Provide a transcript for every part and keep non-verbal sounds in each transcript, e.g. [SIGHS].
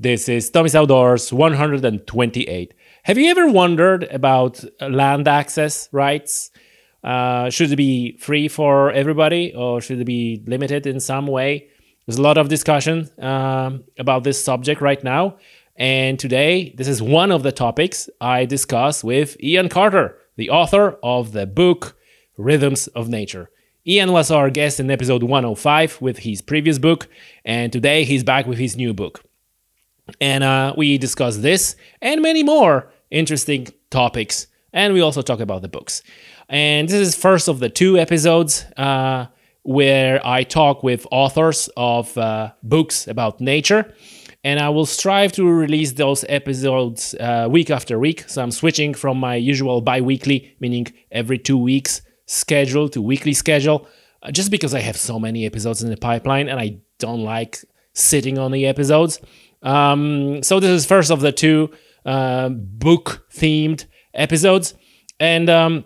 This is Tommy's Outdoors 128. Have you ever wondered about land access rights? Uh, should it be free for everybody or should it be limited in some way? There's a lot of discussion um, about this subject right now. And today, this is one of the topics I discuss with Ian Carter, the author of the book Rhythms of Nature. Ian was our guest in episode 105 with his previous book, and today he's back with his new book. And uh, we discuss this and many more interesting topics. And we also talk about the books. And this is first of the two episodes uh, where I talk with authors of uh, books about nature. And I will strive to release those episodes uh, week after week. So I'm switching from my usual bi weekly, meaning every two weeks schedule to weekly schedule, uh, just because I have so many episodes in the pipeline and I don't like sitting on the episodes. Um, so this is first of the two uh, book themed episodes, and um,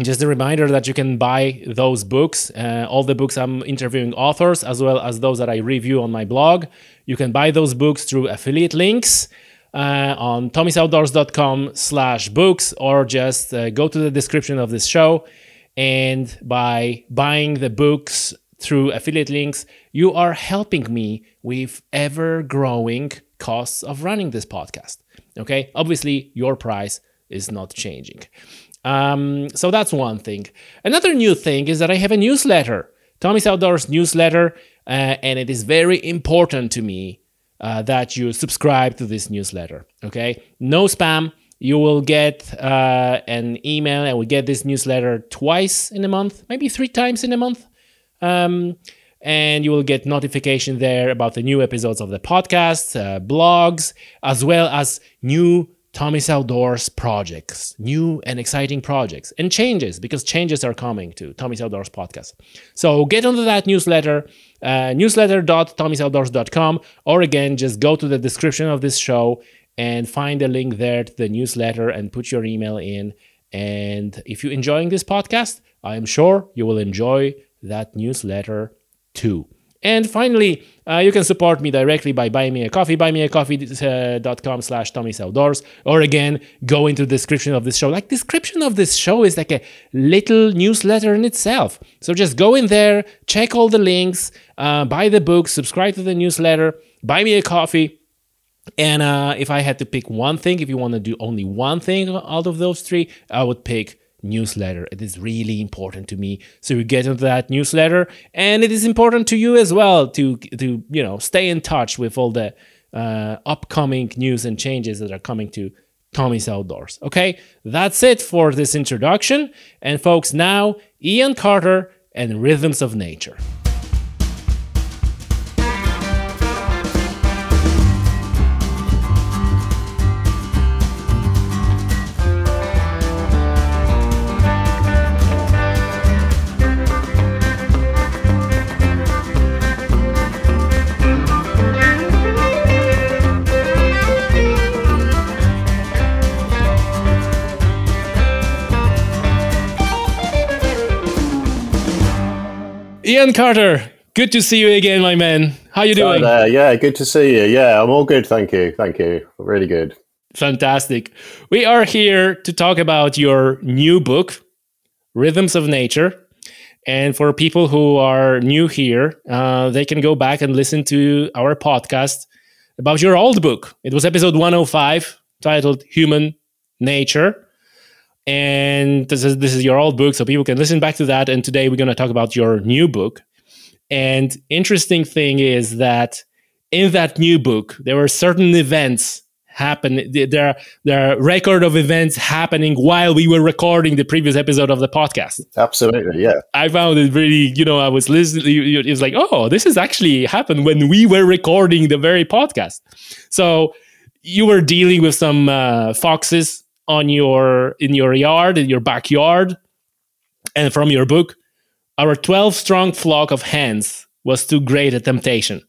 just a reminder that you can buy those books, uh, all the books I'm interviewing authors, as well as those that I review on my blog. You can buy those books through affiliate links. Uh, on tommysoutdoors.com slash books or just uh, go to the description of this show and by buying the books through affiliate links, you are helping me with ever growing costs of running this podcast. Okay, obviously, your price is not changing. Um, so that's one thing. Another new thing is that I have a newsletter, Tommy's Outdoors newsletter, uh, and it is very important to me uh, that you subscribe to this newsletter. Okay, no spam. You will get uh, an email and we get this newsletter twice in a month, maybe three times in a month. Um, and you will get notification there about the new episodes of the podcast, uh, blogs, as well as new Tommy's Outdoors projects, new and exciting projects, and changes because changes are coming to Tommy's Outdoors podcast. So get onto that newsletter, uh, newsletter.tommysoutdoors.com, or again, just go to the description of this show and find a link there to the newsletter and put your email in. And if you're enjoying this podcast, I am sure you will enjoy that newsletter too. And finally, uh, you can support me directly by buying me a coffee, buymeacoffee.com slash Tommy's Outdoors. Or again, go into the description of this show. Like description of this show is like a little newsletter in itself. So just go in there, check all the links, uh, buy the book, subscribe to the newsletter, buy me a coffee. And uh, if I had to pick one thing, if you want to do only one thing out of those three, I would pick newsletter. It is really important to me. So you get into that newsletter, and it is important to you as well to to you know stay in touch with all the uh, upcoming news and changes that are coming to Tommy's Outdoors. Okay, that's it for this introduction. And folks, now Ian Carter and Rhythms of Nature. Carter, good to see you again, my man. How you doing? There. Yeah, good to see you. Yeah, I'm all good. Thank you. Thank you. Really good. Fantastic. We are here to talk about your new book, Rhythms of Nature. And for people who are new here, uh, they can go back and listen to our podcast about your old book. It was episode 105 titled Human Nature and this is this is your old book so people can listen back to that. And today we're going to talk about your new book. And interesting thing is that in that new book there were certain events happen there there are record of events happening while we were recording the previous episode of the podcast. Absolutely yeah. I found it really you know i was listening it was like oh this has actually happened when we were recording the very podcast. So you were dealing with some uh, foxes on your in your yard in your backyard and from your book our 12 strong flock of hens was too great a temptation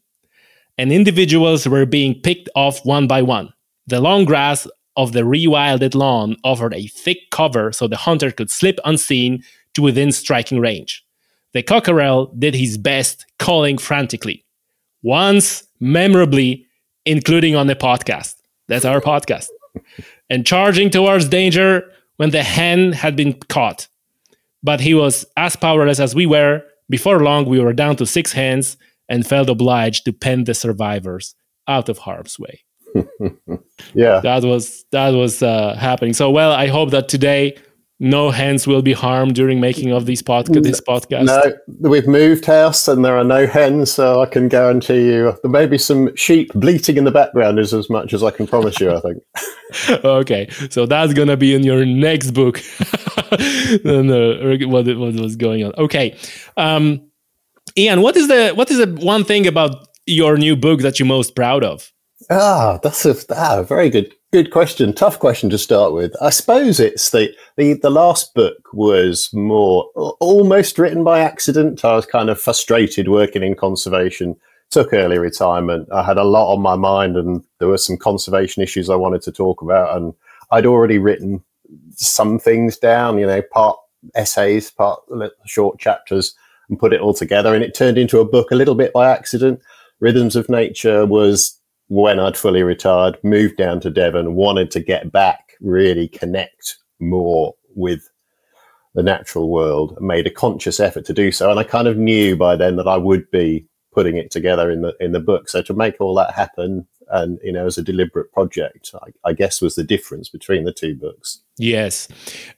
and individuals were being picked off one by one the long grass of the rewilded lawn offered a thick cover so the hunter could slip unseen to within striking range the cockerel did his best calling frantically once memorably including on the podcast. That's our podcast. And charging towards danger when the hen had been caught. But he was as powerless as we were. Before long, we were down to six hens and felt obliged to pen the survivors out of harm's way. [LAUGHS] yeah, that was that was uh, happening. So well, I hope that today no hens will be harmed during making of these podca- this podcast. No, we've moved house and there are no hens, so I can guarantee you there may be some sheep bleating in the background is as much as I can promise you, I think. [LAUGHS] [LAUGHS] okay, so that's gonna be in your next book. [LAUGHS] no, what, what was going on? Okay, um, Ian, what is the what is the one thing about your new book that you're most proud of? Ah, that's a ah, very good good question. Tough question to start with. I suppose it's the the the last book was more almost written by accident. I was kind of frustrated working in conservation. Took early retirement. I had a lot on my mind, and there were some conservation issues I wanted to talk about. And I'd already written some things down, you know, part essays, part short chapters, and put it all together. And it turned into a book a little bit by accident. Rhythms of Nature was when I'd fully retired, moved down to Devon, wanted to get back, really connect more with the natural world, made a conscious effort to do so. And I kind of knew by then that I would be putting it together in the in the book. So to make all that happen and you know as a deliberate project, I, I guess was the difference between the two books. Yes,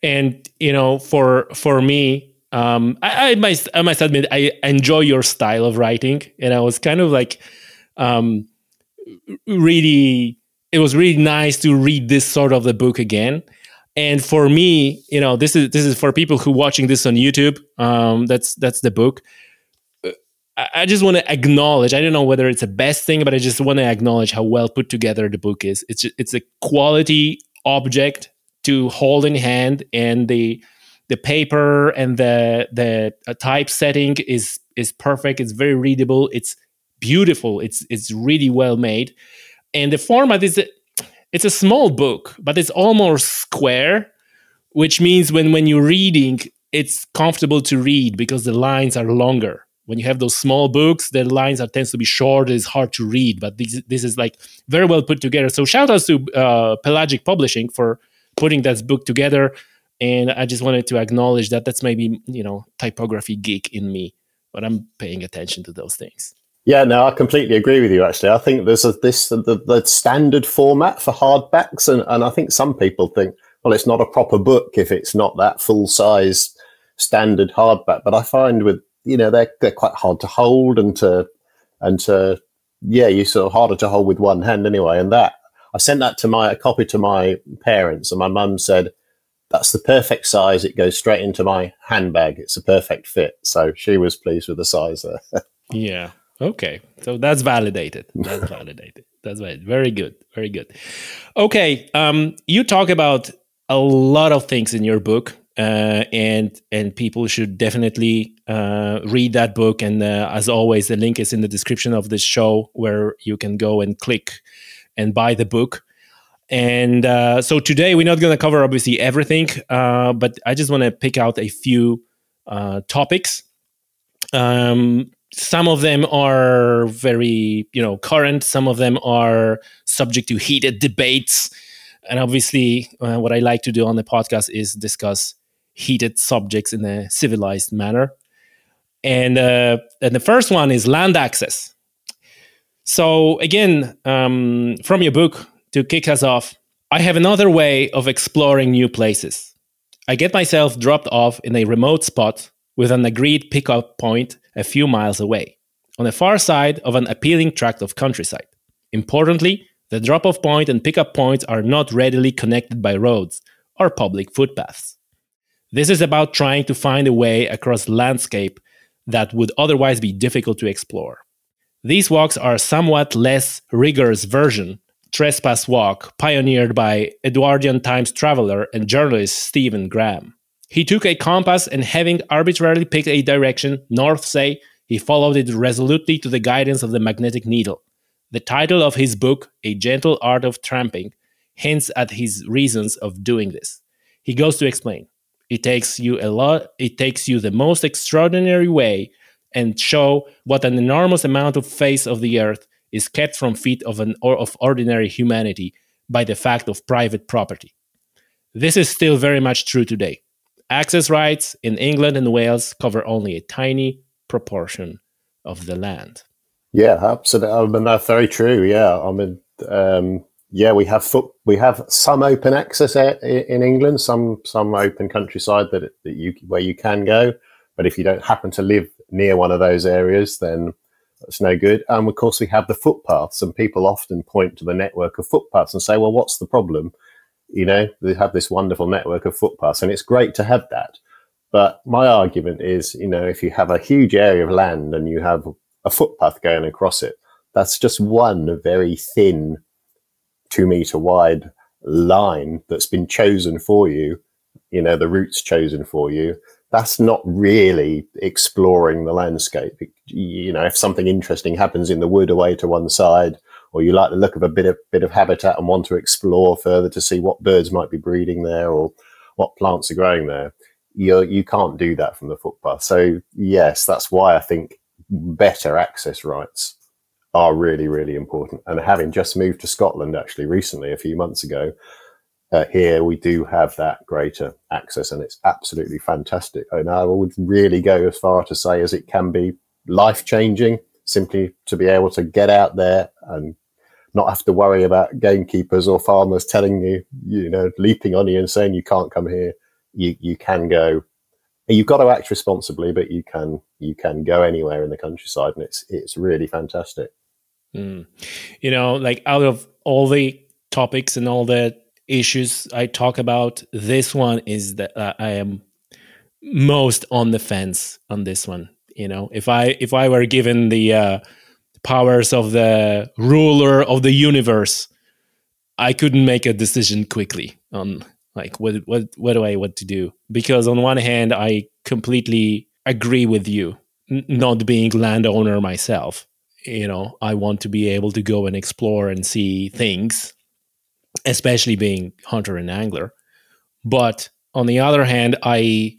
and you know for for me, um, I, I must I must admit I enjoy your style of writing, and I was kind of like. Um, really it was really nice to read this sort of the book again. And for me you know this is this is for people who watching this on youtube um, that's that's the book. I just want to acknowledge i don't know whether it's the best thing but i just want to acknowledge how well put together the book is. It's it's a quality object to hold in hand and the the paper and the the uh, typesetting is is perfect. It's very readable. It's beautiful. It's it's really well made, and the format is a, it's a small book, but it's almost square, which means when when you're reading, it's comfortable to read because the lines are longer. When you have those small books, the lines are tends to be short. It's hard to read, but this this is like very well put together. So shout outs to uh, Pelagic Publishing for putting that book together. And I just wanted to acknowledge that that's maybe you know typography geek in me, but I'm paying attention to those things. Yeah, no, I completely agree with you. Actually, I think there's a, this the, the standard format for hardbacks, and, and I think some people think, well, it's not a proper book if it's not that full size standard hardback. But I find with you know they're they're quite hard to hold and to and to yeah, you sort of harder to hold with one hand anyway. And that I sent that to my a copy to my parents, and my mum said that's the perfect size. It goes straight into my handbag. It's a perfect fit. So she was pleased with the size there. [LAUGHS] yeah. Okay, so that's validated. That's [LAUGHS] validated. That's right. Very good. Very good. Okay, um, you talk about a lot of things in your book, uh, and and people should definitely uh, read that book. And uh, as always, the link is in the description of this show, where you can go and click and buy the book. And uh, so today we're not going to cover obviously everything, uh, but I just want to pick out a few uh, topics. Um, some of them are very you know current some of them are subject to heated debates. And obviously uh, what i like to do on the podcast is discuss heated subjects in a civilized manner. And uh, and the first one is land access. So again um, from your book to kick us off i have another way of exploring new places. I get myself dropped off in a remote spot with an agreed pickup point a few miles away, on the far side of an appealing tract of countryside. Importantly, the drop off point and pickup points are not readily connected by roads or public footpaths. This is about trying to find a way across landscape that would otherwise be difficult to explore. These walks are a somewhat less rigorous version, Trespass Walk, pioneered by Edwardian Times traveler and journalist Stephen Graham. He took a compass and, having arbitrarily picked a direction, north say, he followed it resolutely to the guidance of the magnetic needle. The title of his book, A Gentle Art of Tramping, hints at his reasons of doing this. He goes to explain. It takes you a lot, it takes you the most extraordinary way and show what an enormous amount of face of the earth is kept from feet of an or of ordinary humanity by the fact of private property. This is still very much true today. Access rights in England and Wales cover only a tiny proportion of the land. Yeah, absolutely. I mean, that's very true. Yeah, I mean, um, yeah, we have foot, we have some open access in England, some some open countryside that, that you where you can go. But if you don't happen to live near one of those areas, then that's no good. And of course, we have the footpaths, and people often point to the network of footpaths and say, "Well, what's the problem?" You know, they have this wonderful network of footpaths, and it's great to have that. But my argument is, you know, if you have a huge area of land and you have a footpath going across it, that's just one very thin, two meter wide line that's been chosen for you. You know, the route's chosen for you. That's not really exploring the landscape. You know, if something interesting happens in the wood away to one side, or you like the look of a bit of bit of habitat and want to explore further to see what birds might be breeding there or what plants are growing there, you you can't do that from the footpath. So yes, that's why I think better access rights are really really important. And having just moved to Scotland actually recently, a few months ago, uh, here we do have that greater access, and it's absolutely fantastic. And I would really go as far to say as it can be life changing simply to be able to get out there and not have to worry about gamekeepers or farmers telling you, you know, leaping on you and saying you can't come here. You you can go. You've got to act responsibly, but you can you can go anywhere in the countryside, and it's it's really fantastic. Mm. You know, like out of all the topics and all the issues I talk about, this one is that uh, I am most on the fence on this one you know if i if i were given the uh, powers of the ruler of the universe i couldn't make a decision quickly on like what what what do i want to do? Because on one hand i completely agree with you n- not being landowner myself. You know i want to be able to go and explore and see things especially being hunter and angler. But on the other hand i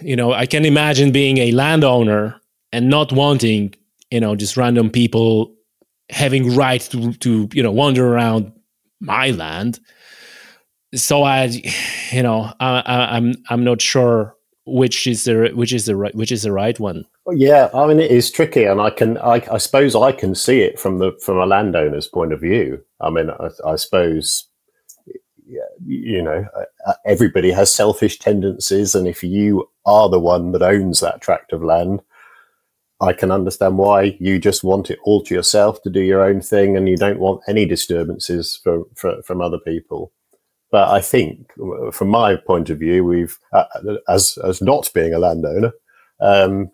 you know, I can imagine being a landowner and not wanting, you know, just random people having right to to you know wander around my land. So I, you know, I, I, I'm I'm not sure which is the which is the right which is the right one. Yeah, I mean it is tricky, and I can I, I suppose I can see it from the from a landowner's point of view. I mean, I, I suppose you know, everybody has selfish tendencies, and if you are the one that owns that tract of land, I can understand why you just want it all to yourself to do your own thing, and you don't want any disturbances for, for, from other people. But I think, from my point of view, we've uh, as as not being a landowner, um,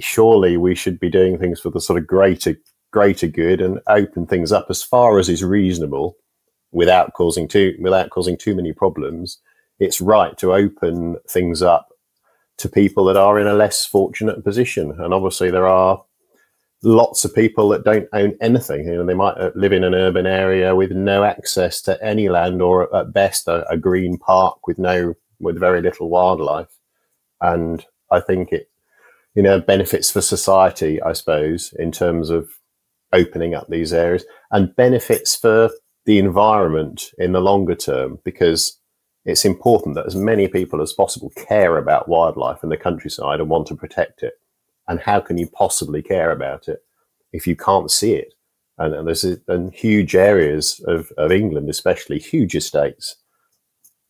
surely we should be doing things for the sort of greater greater good and open things up as far as is reasonable without causing too without causing too many problems, it's right to open things up to people that are in a less fortunate position. And obviously, there are lots of people that don't own anything. You know, they might uh, live in an urban area with no access to any land, or at best a, a green park with no with very little wildlife. And I think it, you know, benefits for society, I suppose, in terms of opening up these areas and benefits for the environment in the longer term because it's important that as many people as possible care about wildlife in the countryside and want to protect it. And how can you possibly care about it if you can't see it? And, and there's and huge areas of, of England, especially huge estates.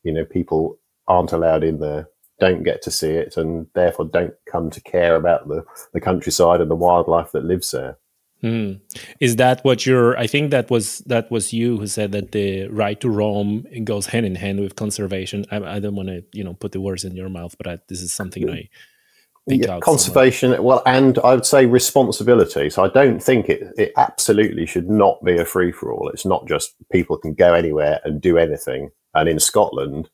You know, people aren't allowed in there, don't get to see it, and therefore don't come to care about the, the countryside and the wildlife that lives there. Mm. Is that what you're? I think that was that was you who said that the right to roam goes hand in hand with conservation. I, I don't want to you know put the words in your mouth, but I, this is something I think yeah, conservation. Somewhere. Well, and I would say responsibility. So I don't think it it absolutely should not be a free for all. It's not just people can go anywhere and do anything. And in Scotland,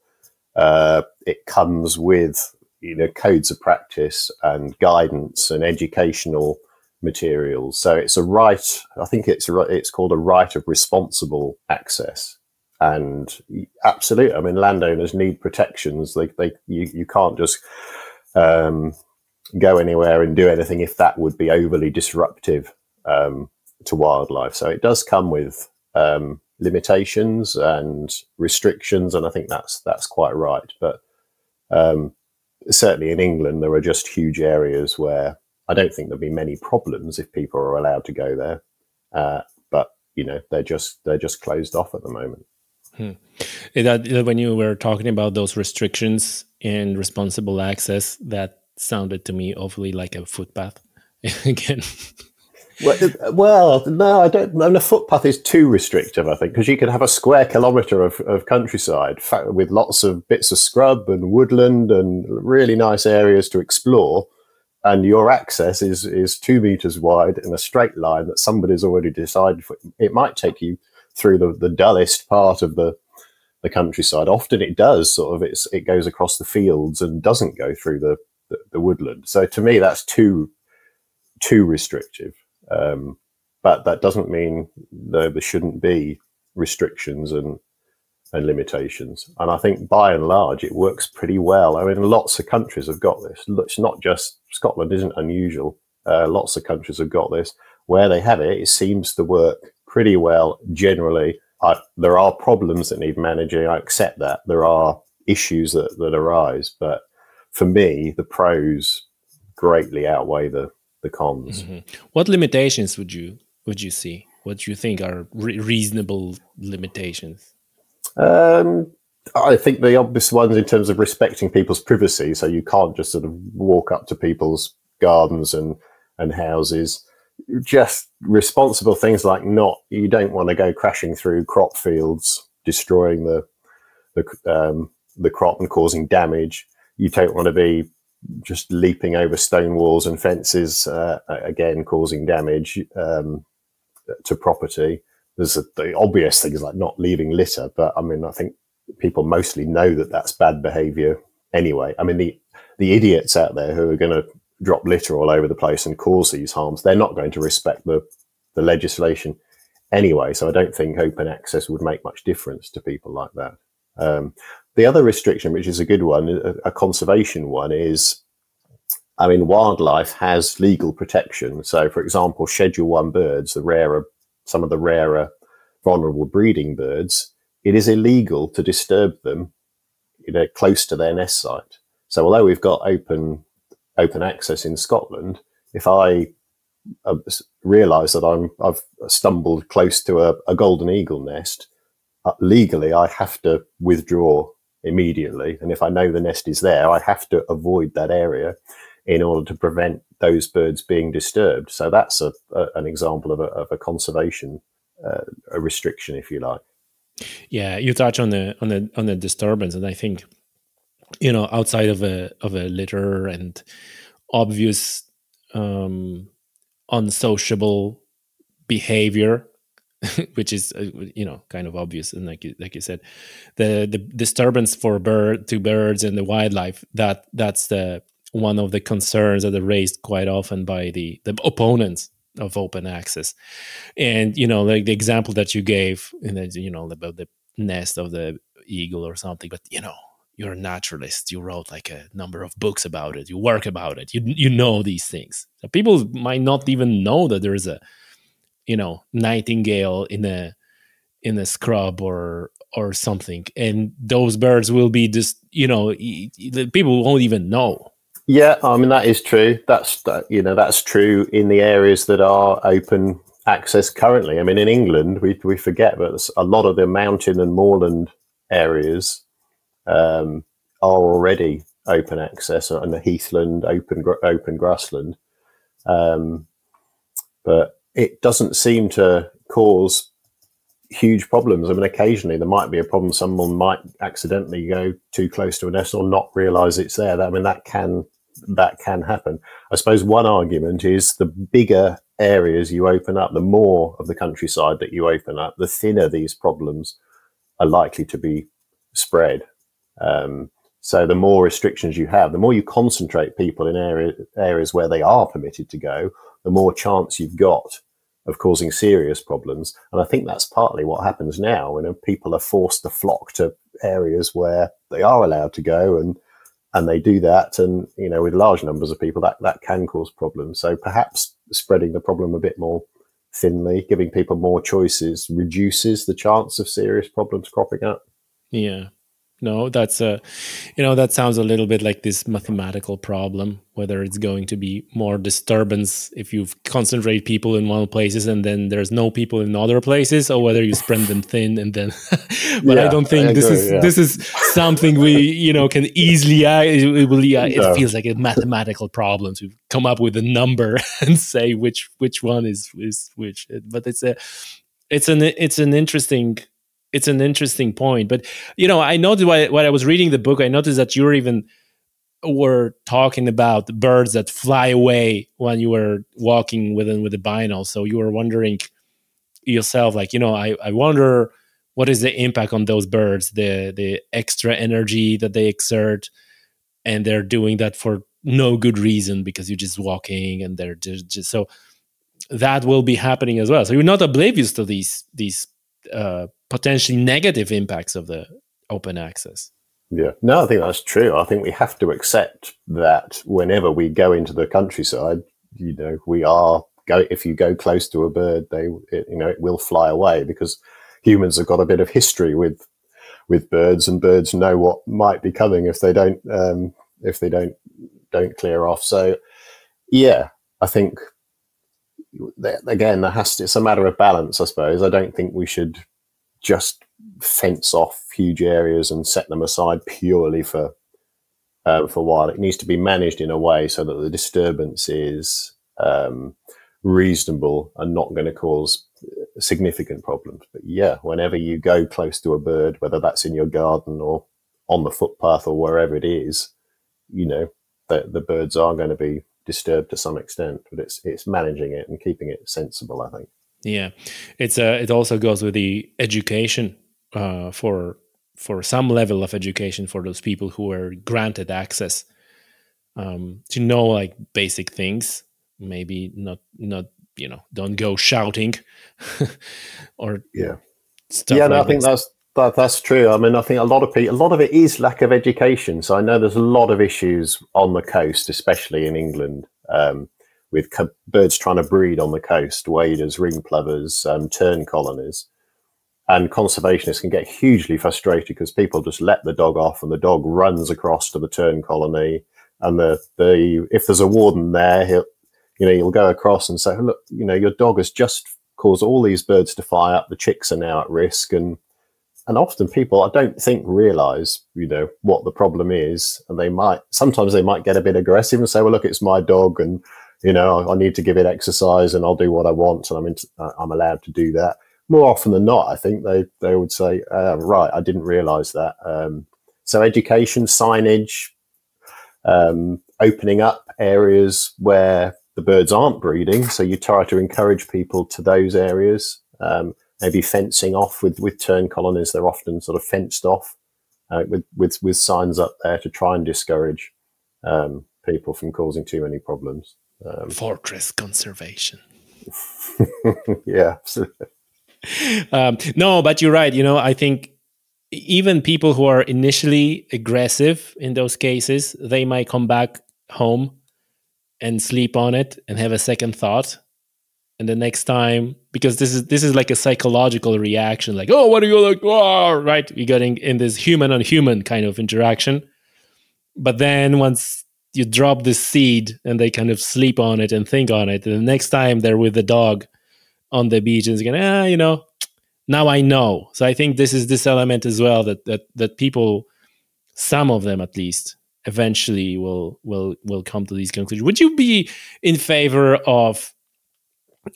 uh, it comes with you know codes of practice and guidance and educational materials. So it's a right. I think it's a, it's called a right of responsible access. And absolutely, I mean, landowners need protections. They, they, you, you can't just um, go anywhere and do anything if that would be overly disruptive um, to wildlife. So it does come with um, limitations and restrictions, and I think that's that's quite right. But um, certainly in England, there are just huge areas where I don't think there'll be many problems if people are allowed to go there. Uh, but you know, they're just they're just closed off at the moment. Hmm. That when you were talking about those restrictions and responsible access, that sounded to me awfully like a footpath [LAUGHS] again. well, uh, well, no, I don't. And a footpath is too restrictive, I think, because you could have a square kilometre of, of countryside with lots of bits of scrub and woodland and really nice areas to explore. And your access is is two meters wide in a straight line that somebody's already decided for. It might take you through the, the dullest part of the the countryside. Often it does sort of it's it goes across the fields and doesn't go through the, the, the woodland. So to me, that's too too restrictive. Um, but that doesn't mean there, there shouldn't be restrictions and and limitations. And I think by and large, it works pretty well. I mean, lots of countries have got this. It's not just Scotland isn't unusual. Uh, lots of countries have got this. Where they have it, it seems to work pretty well generally. I, there are problems that need managing. I accept that. There are issues that, that arise. But for me, the pros greatly outweigh the, the cons. Mm-hmm. What limitations would you would you see? What do you think are re- reasonable limitations? Um, I think the obvious ones in terms of respecting people's privacy. So you can't just sort of walk up to people's gardens and and houses. Just responsible things like not you don't want to go crashing through crop fields, destroying the the um, the crop and causing damage. You don't want to be just leaping over stone walls and fences, uh, again causing damage um, to property. There's a, the obvious things like not leaving litter, but I mean, I think people mostly know that that's bad behaviour anyway. I mean, the the idiots out there who are going to drop litter all over the place and cause these harms, they're not going to respect the the legislation anyway. So I don't think open access would make much difference to people like that. Um, the other restriction, which is a good one, a, a, conservation one, is I mean, wildlife has legal protection. So, for example, Schedule One birds, the rarer, some of the rarer, vulnerable breeding birds, it is illegal to disturb them, you know, close to their nest site. So, although we've got open open access in Scotland, if I uh, realise that I'm I've stumbled close to a, a golden eagle nest, uh, legally I have to withdraw immediately. And if I know the nest is there, I have to avoid that area in order to prevent those birds being disturbed. So that's a, a an example of a, of a conservation uh, a restriction, if you like. Yeah, you touch on the on the on the disturbance, and I think you know outside of a of a litter and obvious um, unsociable behavior [LAUGHS] which is uh, you know kind of obvious and like you, like you said the the disturbance for bird to birds and the wildlife that that's the one of the concerns that are raised quite often by the the opponents of open access. And you know like the example that you gave and then you know about the nest of the eagle or something but you know you're a naturalist. You wrote like a number of books about it. You work about it. You you know these things. So people might not even know that there's a you know nightingale in a in a scrub or or something. And those birds will be just you know people won't even know yeah i mean that is true that's you know that's true in the areas that are open access currently i mean in england we, we forget but a lot of the mountain and moorland areas um, are already open access and the heathland open open grassland um, but it doesn't seem to cause huge problems. I mean, occasionally there might be a problem. Someone might accidentally go too close to a nest or not realize it's there. I mean, that can that can happen. I suppose one argument is the bigger areas you open up, the more of the countryside that you open up, the thinner these problems are likely to be spread. Um, so the more restrictions you have, the more you concentrate people in area, areas where they are permitted to go, the more chance you've got of causing serious problems. And I think that's partly what happens now when people are forced to flock to areas where they are allowed to go and and they do that and you know with large numbers of people that that can cause problems so perhaps spreading the problem a bit more thinly, giving people more choices reduces the chance of serious problems cropping up. Yeah. No, that's a, you know, that sounds a little bit like this mathematical problem, whether it's going to be more disturbance if you concentrate people in one places and then there's no people in other places, or whether you spread them [LAUGHS] thin and then. [LAUGHS] but yeah, I don't think I this is yeah. this is something we you know can easily. Uh, it, it, will, it no. feels like a mathematical problem to come up with a number [LAUGHS] and say which which one is is which. But it's a it's an it's an interesting it's an interesting point. But you know, I noticed when, when I was reading the book, I noticed that you're even were talking about birds that fly away when you were walking within with the binyl. So you were wondering yourself, like, you know, I, I wonder what is the impact on those birds, the the extra energy that they exert, and they're doing that for no good reason because you're just walking and they're just, just so that will be happening as well. So you're not oblivious to these these uh, potentially negative impacts of the open access. Yeah, no, I think that's true. I think we have to accept that whenever we go into the countryside, you know, we are go. If you go close to a bird, they, it, you know, it will fly away because humans have got a bit of history with with birds, and birds know what might be coming if they don't um, if they don't don't clear off. So, yeah, I think again, there has to, it's a matter of balance, I suppose. I don't think we should just fence off huge areas and set them aside purely for uh, for wild. It needs to be managed in a way so that the disturbance is um, reasonable and not going to cause significant problems. But yeah, whenever you go close to a bird, whether that's in your garden or on the footpath or wherever it is, you know, the, the birds are going to be disturbed to some extent, but it's it's managing it and keeping it sensible. I think. Yeah, it's uh, it also goes with the education uh, for for some level of education for those people who are granted access um, to know like basic things. Maybe not not you know don't go shouting [LAUGHS] or yeah stuff yeah. No, I think that's that, that's true. I mean, I think a lot of people, a lot of it is lack of education. So I know there's a lot of issues on the coast, especially in England, um, with co- birds trying to breed on the coast, waders, ring plovers, um, tern colonies. And conservationists can get hugely frustrated because people just let the dog off and the dog runs across to the tern colony. And the, the if there's a warden there, he'll, you know, he'll go across and say, look, you know, your dog has just caused all these birds to fly up. The chicks are now at risk. And and often people I don't think realize, you know, what the problem is, and they might sometimes they might get a bit aggressive and say, "Well, look, it's my dog, and you know, I, need to give it exercise, and I'll do what I want, and I'm into, I'm allowed to do that." More often than not, I think they they would say, uh, "Right, I didn't realize that." Um, so, education, signage, um, opening up areas where the birds aren't breeding, so you try to encourage people to those areas. Um, maybe fencing off with with tern colonies. They're often sort of fenced off uh, with with with signs up there to try and discourage um, people from causing too many problems. Um, Fortress conservation. [LAUGHS] yeah, absolutely. Um, no, but you're right. You know, I think even people who are initially aggressive in those cases, they might come back home and sleep on it and have a second thought and the next time because this is this is like a psychological reaction like oh what are you like? Oh, right? You're getting in this human on human kind of interaction. But then once you drop the seed and they kind of sleep on it and think on it and the next time they're with the dog on the beach and it's going ah you know now i know. So i think this is this element as well that that that people some of them at least eventually will will will come to these conclusions. Would you be in favor of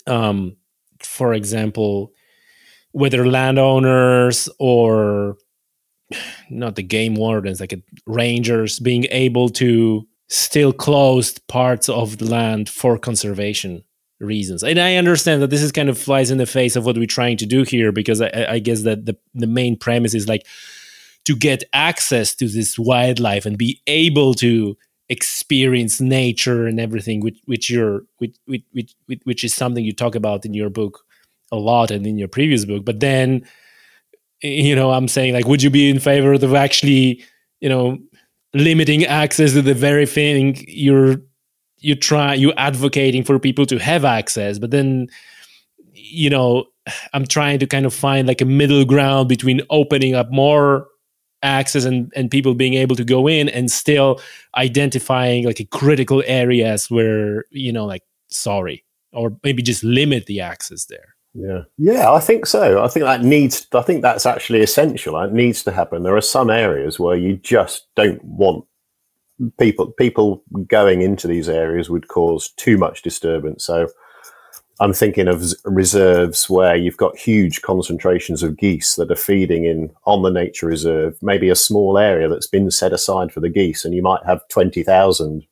um, for example, whether landowners or not the game wardens, like rangers, being able to still close parts of the land for conservation reasons. And I understand that this is kind of flies in the face of what we're trying to do here, because I, I guess that the, the main premise is like to get access to this wildlife and be able to experience nature and everything which which you're which, which which which is something you talk about in your book a lot and in your previous book. But then you know i'm saying like would you be in favor of actually you know limiting access to the very thing you're you try you advocating for people to have access? But then you know, I'm trying to kind of find like a middle ground between opening up more access and, and people being able to go in and still identifying like a critical areas where, you know, like sorry, or maybe just limit the access there. Yeah, yeah, I think so. I think that needs. I think that's actually essential. It needs to happen. There are some areas where you just don't want people. People going into these areas would cause too much disturbance. So, I'm thinking of reserves where you've got huge concentrations of geese that are feeding in on the nature reserve. Maybe a small area that's been set aside for the geese, and you might have twenty thousand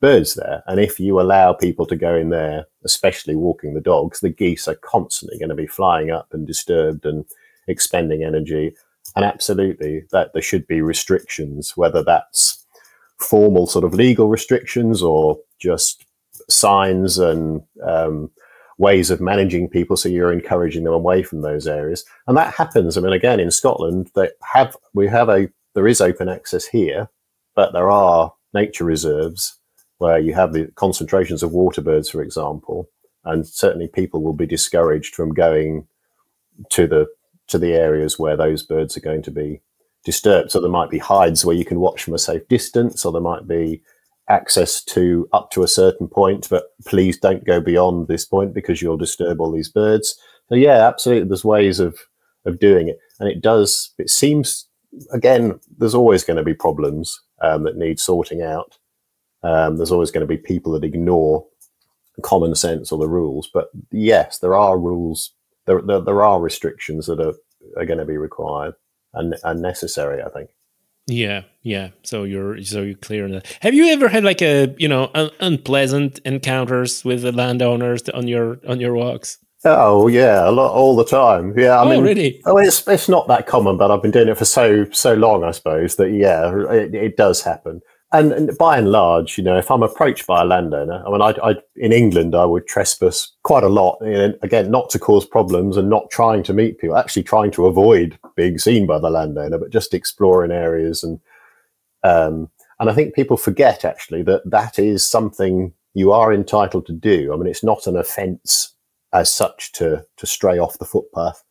birds there. And if you allow people to go in there, especially walking the dogs, the geese are constantly going to be flying up and disturbed and expending energy. And absolutely, that there should be restrictions, whether that's formal sort of legal restrictions or just signs and um, ways of managing people so you're encouraging them away from those areas and that happens i mean again in scotland they have we have a there is open access here but there are nature reserves where you have the concentrations of water birds, for example, and certainly people will be discouraged from going to the to the areas where those birds are going to be disturbed. So there might be hides where you can watch from a safe distance, or there might be access to up to a certain point, but please don't go beyond this point because you'll disturb all these birds. So yeah, absolutely, there's ways of of doing it, and it does. It seems again, there's always going to be problems um, that need sorting out. Um, there's always going to be people that ignore common sense or the rules. But yes, there are rules. There, there, there are restrictions that are, are going to be required and, and necessary. I think. Yeah, yeah. So you're so you're clear on that. Have you ever had like a you know un- unpleasant encounters with the landowners on your on your walks? Oh yeah, a lot all the time. Yeah, I oh, mean, really? Oh, it's it's not that common, but I've been doing it for so so long, I suppose that yeah, it, it does happen and, and, by and large, you know, if I'm approached by a landowner, I mean, I, I in England, I would trespass quite a lot. Know, again, not to cause problems and not trying to meet people, actually trying to avoid being seen by the landowner, but just exploring areas and um, and I think people forget actually that that is something you are entitled to do. I mean, it's not an offence as such to to stray off the footpath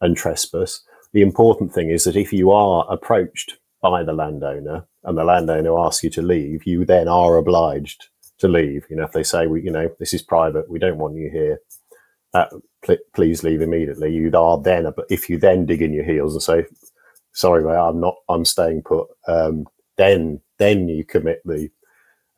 and trespass. The important thing is that if you are approached by the landowner and the landowner asks you to leave, you then are obliged to leave. You know, if they say, we, you know, this is private, we don't want you here, uh, pl- please leave immediately. You are then, if you then dig in your heels and say, sorry, mate, I'm not, I'm staying put, um, then, then you commit the,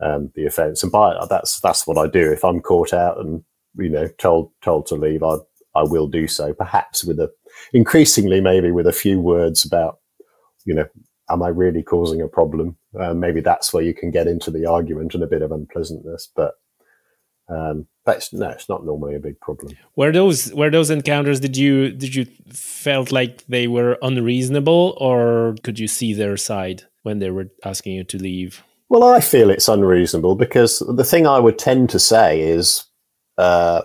um, the offence. And by that's, that's what I do. If I'm caught out and, you know, told, told to leave, I, I will do so, perhaps with a, increasingly maybe with a few words about, you know, am I really causing a problem? Uh, maybe that's where you can get into the argument and a bit of unpleasantness, but um, that's no, it's not normally a big problem. Were those were those encounters? Did you did you felt like they were unreasonable, or could you see their side when they were asking you to leave? Well, I feel it's unreasonable because the thing I would tend to say is, uh,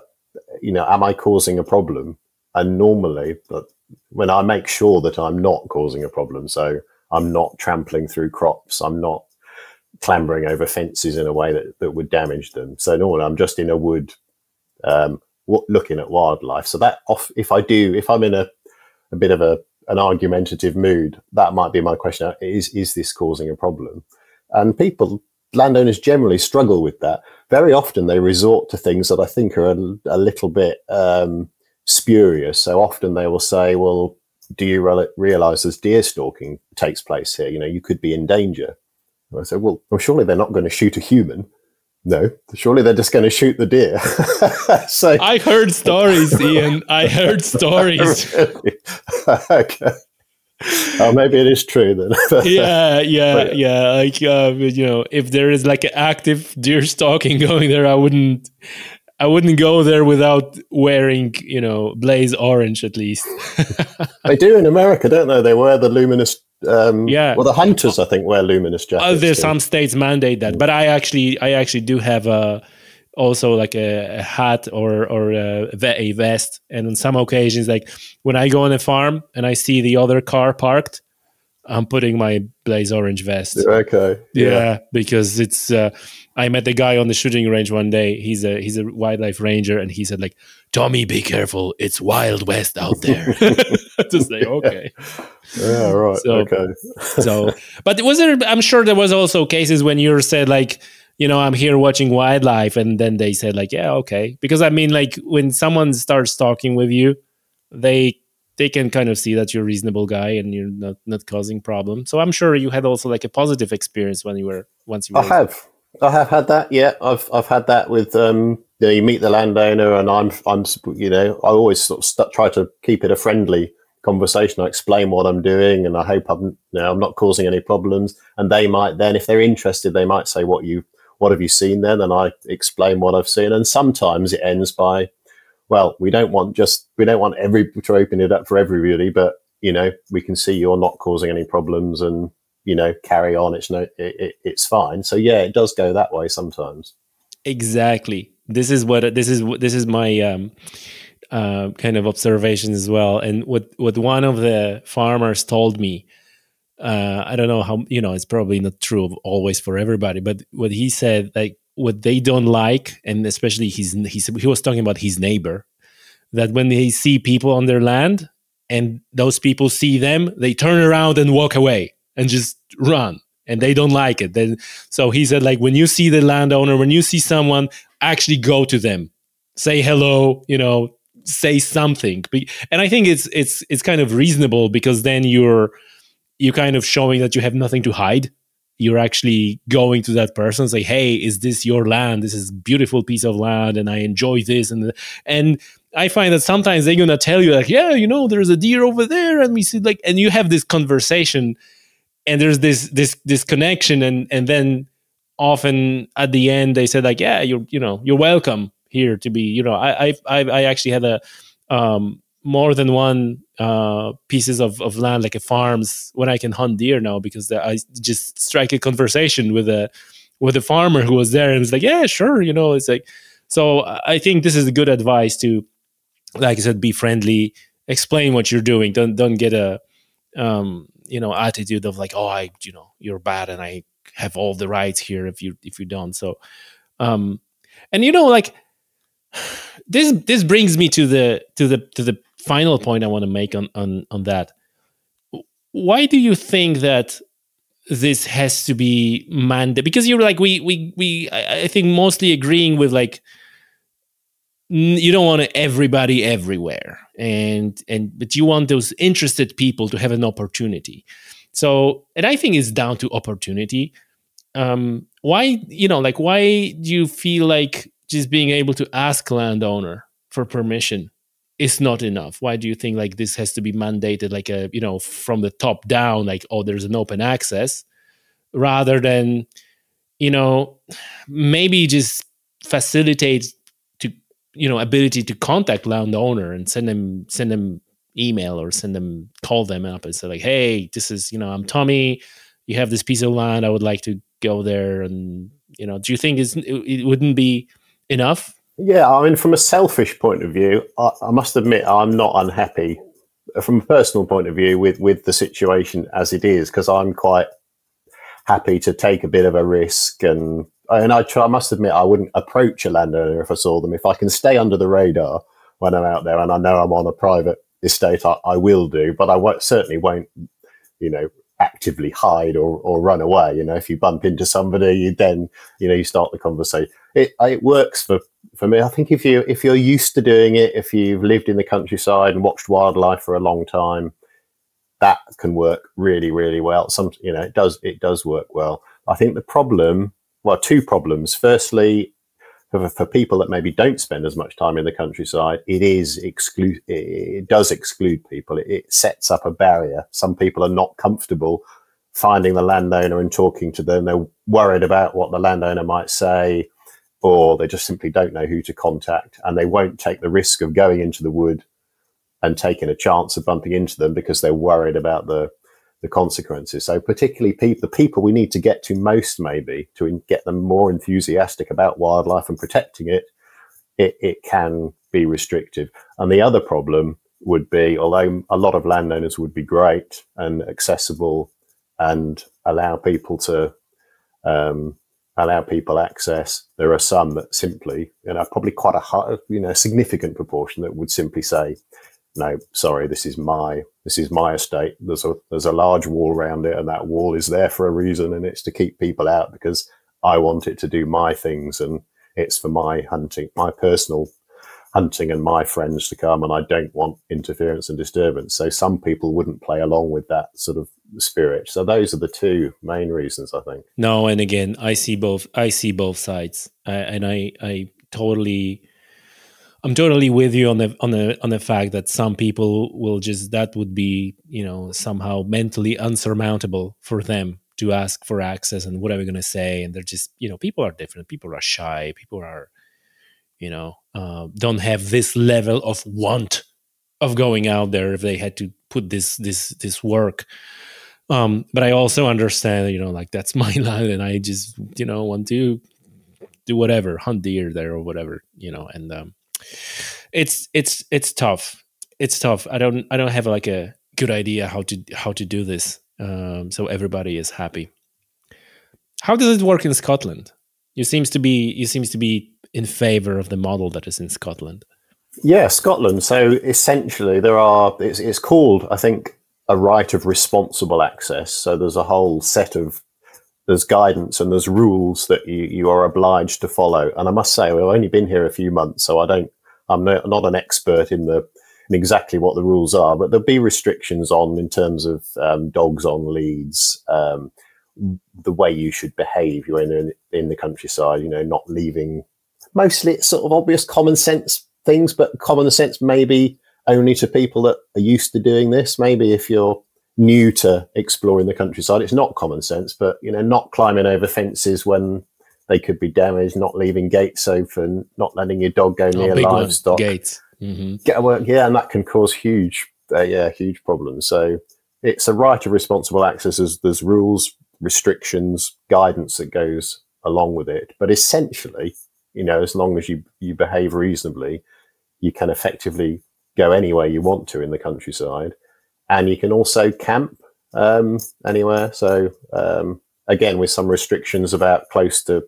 you know, am I causing a problem? And normally, but when I make sure that I'm not causing a problem, so I'm not trampling through crops. I'm not clambering over fences in a way that, that would damage them. So normally I'm just in a wood, um, looking at wildlife. So that off, if I do, if I'm in a, a bit of a, an argumentative mood, that might be my question. Is, is this causing a problem? And people, landowners generally struggle with that. Very often they resort to things that I think are a, a little bit, um, spurious. So often they will say, well, do you re- realize as deer stalking takes place here? You know, you could be in danger. And I said, well, well, surely they're not going to shoot a human. No, surely they're just going to shoot the deer. [LAUGHS] so I heard stories, [LAUGHS] Ian. I heard [LAUGHS] stories. okay. Oh, maybe it is true then. yeah, yeah, but, yeah. Like, uh, you know, if there is like an active deer stalking going there, I wouldn't, I wouldn't go there without wearing, you know, blaze orange at least. [LAUGHS] they do in America, don't they? They wear the luminous. Um, yeah. Well, the hunters, I think, wear luminous jackets. Uh, there's some states mandate that, but I actually, I actually do have a also like a, a hat or or a, a vest, and on some occasions, like when I go on a farm and I see the other car parked, I'm putting my blaze orange vest. Okay. Yeah, yeah because it's. Uh, I met the guy on the shooting range one day. He's a he's a wildlife ranger, and he said like, Tommy, be careful. It's Wild West out there. [LAUGHS] [LAUGHS] Just like, okay. Yeah, right. So- okay. So, but was there, I'm sure there was also cases when you said, like, you know, I'm here watching wildlife. And then they said, like, yeah, okay. Because I mean, like, when someone starts talking with you, they, they can kind of see that you're a reasonable guy and you're not, not causing problems. So I'm sure you had also like a positive experience when you were once you were I have. I have had that. Yeah, I've I've had that with um. You, know, you meet the landowner, and I'm I'm you know I always sort of st- try to keep it a friendly conversation. I explain what I'm doing, and I hope I'm you know, I'm not causing any problems. And they might then, if they're interested, they might say, "What you what have you seen?" Then, and I explain what I've seen. And sometimes it ends by, "Well, we don't want just we don't want every to open it up for everybody, but you know we can see you're not causing any problems and." You know, carry on. It's no, it, it, it's fine. So yeah, it does go that way sometimes. exactly this is what this is this is my um uh, kind of observation as well and what what one of the farmers told me uh i don't know how you know it's probably not true of always for everybody but what he said like what they don't like and especially his he, he was talking about his neighbor that when they see people on their land and those people see them they turn around and walk away and just run and they don't like it. Then so he said like when you see the landowner when you see someone actually go to them. Say hello you know say something. And i think it's it's it's kind of reasonable because then you're you're kind of showing that you have nothing to hide. You're actually going to that person say hey is this your land? This is beautiful piece of land and i enjoy this and and i find that sometimes they're gonna tell you like yeah you know there's a deer over there and we see like and you have this conversation and there's this this this connection and and then often at the end they said like yeah you're you know you're welcome here to be you know i i i actually had a um more than one uh pieces of, of land like a farms when i can hunt deer now because the, i just strike a conversation with a with a farmer who was there and it's like yeah sure you know it's like so i think this is a good advice to like i said be friendly explain what you're doing don't don't get a um you know attitude of like oh i you know you're bad and i have all the rights here if you if you don't. So um and you know like [SIGHS] this this brings me to the to the to the final point i want to make on on on that. Why do you think that this has to be mandated because you're like we we we I, think mostly agreeing with like you don't want everybody everywhere. And and but you want those interested people to have an opportunity. So and i think it's down to opportunity. Um why you know like why do you feel like just being able to ask landowner for permission is not enough? Why do you think like this has to be mandated like a you know from the top down like oh there's an open access rather than you know maybe just facilitate you know ability to contact landowner and send them send them email or send them call them up and say like hey this is you know i'm tommy. You have this piece of land. I would like to go there. And you know do you think it, it wouldn't be enough? Yeah, I mean, from a selfish point of view, I, I must admit I'm not unhappy. From a personal point of view with with the situation as it is because I'm quite happy to take a bit of a risk and and I try. I must admit I wouldn't approach a landowner if I saw them. If I can stay under the radar when I'm out there and I know I'm on a private estate, I, I will do. But I won't, certainly won't, you know, actively hide or, or run away. You know, if you bump into somebody, you then you know you start the conversation. It it works for for me. I think if you if you're used to doing it, if you've lived in the countryside and watched wildlife for a long time, that can work really really well. Some you know it does it does work well. I think the problem, well, two problems. Firstly, for, for people that maybe don't spend as much time in the countryside, it is exclude. It does exclude people. It, it sets up a barrier. Some people are not comfortable finding the landowner and talking to them. They're worried about what the landowner might say, or they just simply don't know who to contact, and they won't take the risk of going into the wood and taking a chance of bumping into them because they're worried about the the consequences. So particularly people, the people we need to get to most, maybe to in- get them more enthusiastic about wildlife and protecting it, it, it can be restrictive. And the other problem would be, although a lot of landowners would be great and accessible and allow people to um, allow people access. There are some that simply, you know, probably quite a high, you know, significant proportion that would simply say, no, sorry, this is my this is my estate. There's a there's a large wall around it, and that wall is there for a reason, and it's to keep people out because I want it to do my things, and it's for my hunting, my personal hunting, and my friends to come, and I don't want interference and disturbance. So some people wouldn't play along with that sort of spirit. So those are the two main reasons, I think. No, and again, I see both. I see both sides, and I I totally I'm totally with you on the on the on the fact that some people will just that would be you know somehow mentally unsurmountable for them to ask for access and what are we going to say? And they're just you know people are different. People are shy. People are you know uh, don't have this level of want of going out there if they had to put this this this work. Um but i also understand you know like that's [LAUGHS] my line and i just you know want to do whatever hunt deer there or whatever you know and um it's it's it's tough. It's tough. I don't I don't have like a good idea how to how to do this. Um, so everybody is happy. How does it work in Scotland? You seems to be you seems to be in favor of the model that is in Scotland. Yeah, Scotland. So essentially, there are. It's, it's called, I think, a right of responsible access. So there's a whole set of there's guidance and there's rules that you, you are obliged to follow. And I must say, I've only been here a few months, so I don't, I'm not, an expert in the in exactly what the rules are, but there'll be restrictions on in terms of um, dogs on leads, um, the way you should behave. You're in in the countryside, you know, not leaving. Mostly, it's sort of obvious common sense things, but common sense maybe only to people that are used to doing this. Maybe if you're new to exploring the countryside. It's not common sense, but you know, not climbing over fences when they could be damaged, not leaving gates open, not letting your dog go near oh, livestock. Gates. Mm-hmm. Get a work, yeah, and that can cause huge, uh, yeah, huge problems. So it's a right of responsible access. There's, there's rules, restrictions, guidance that goes along with it. But essentially, you know, as long as you you behave reasonably, you can effectively go anywhere you want to in the countryside and you can also camp um, anywhere. So um, again, with some restrictions about close to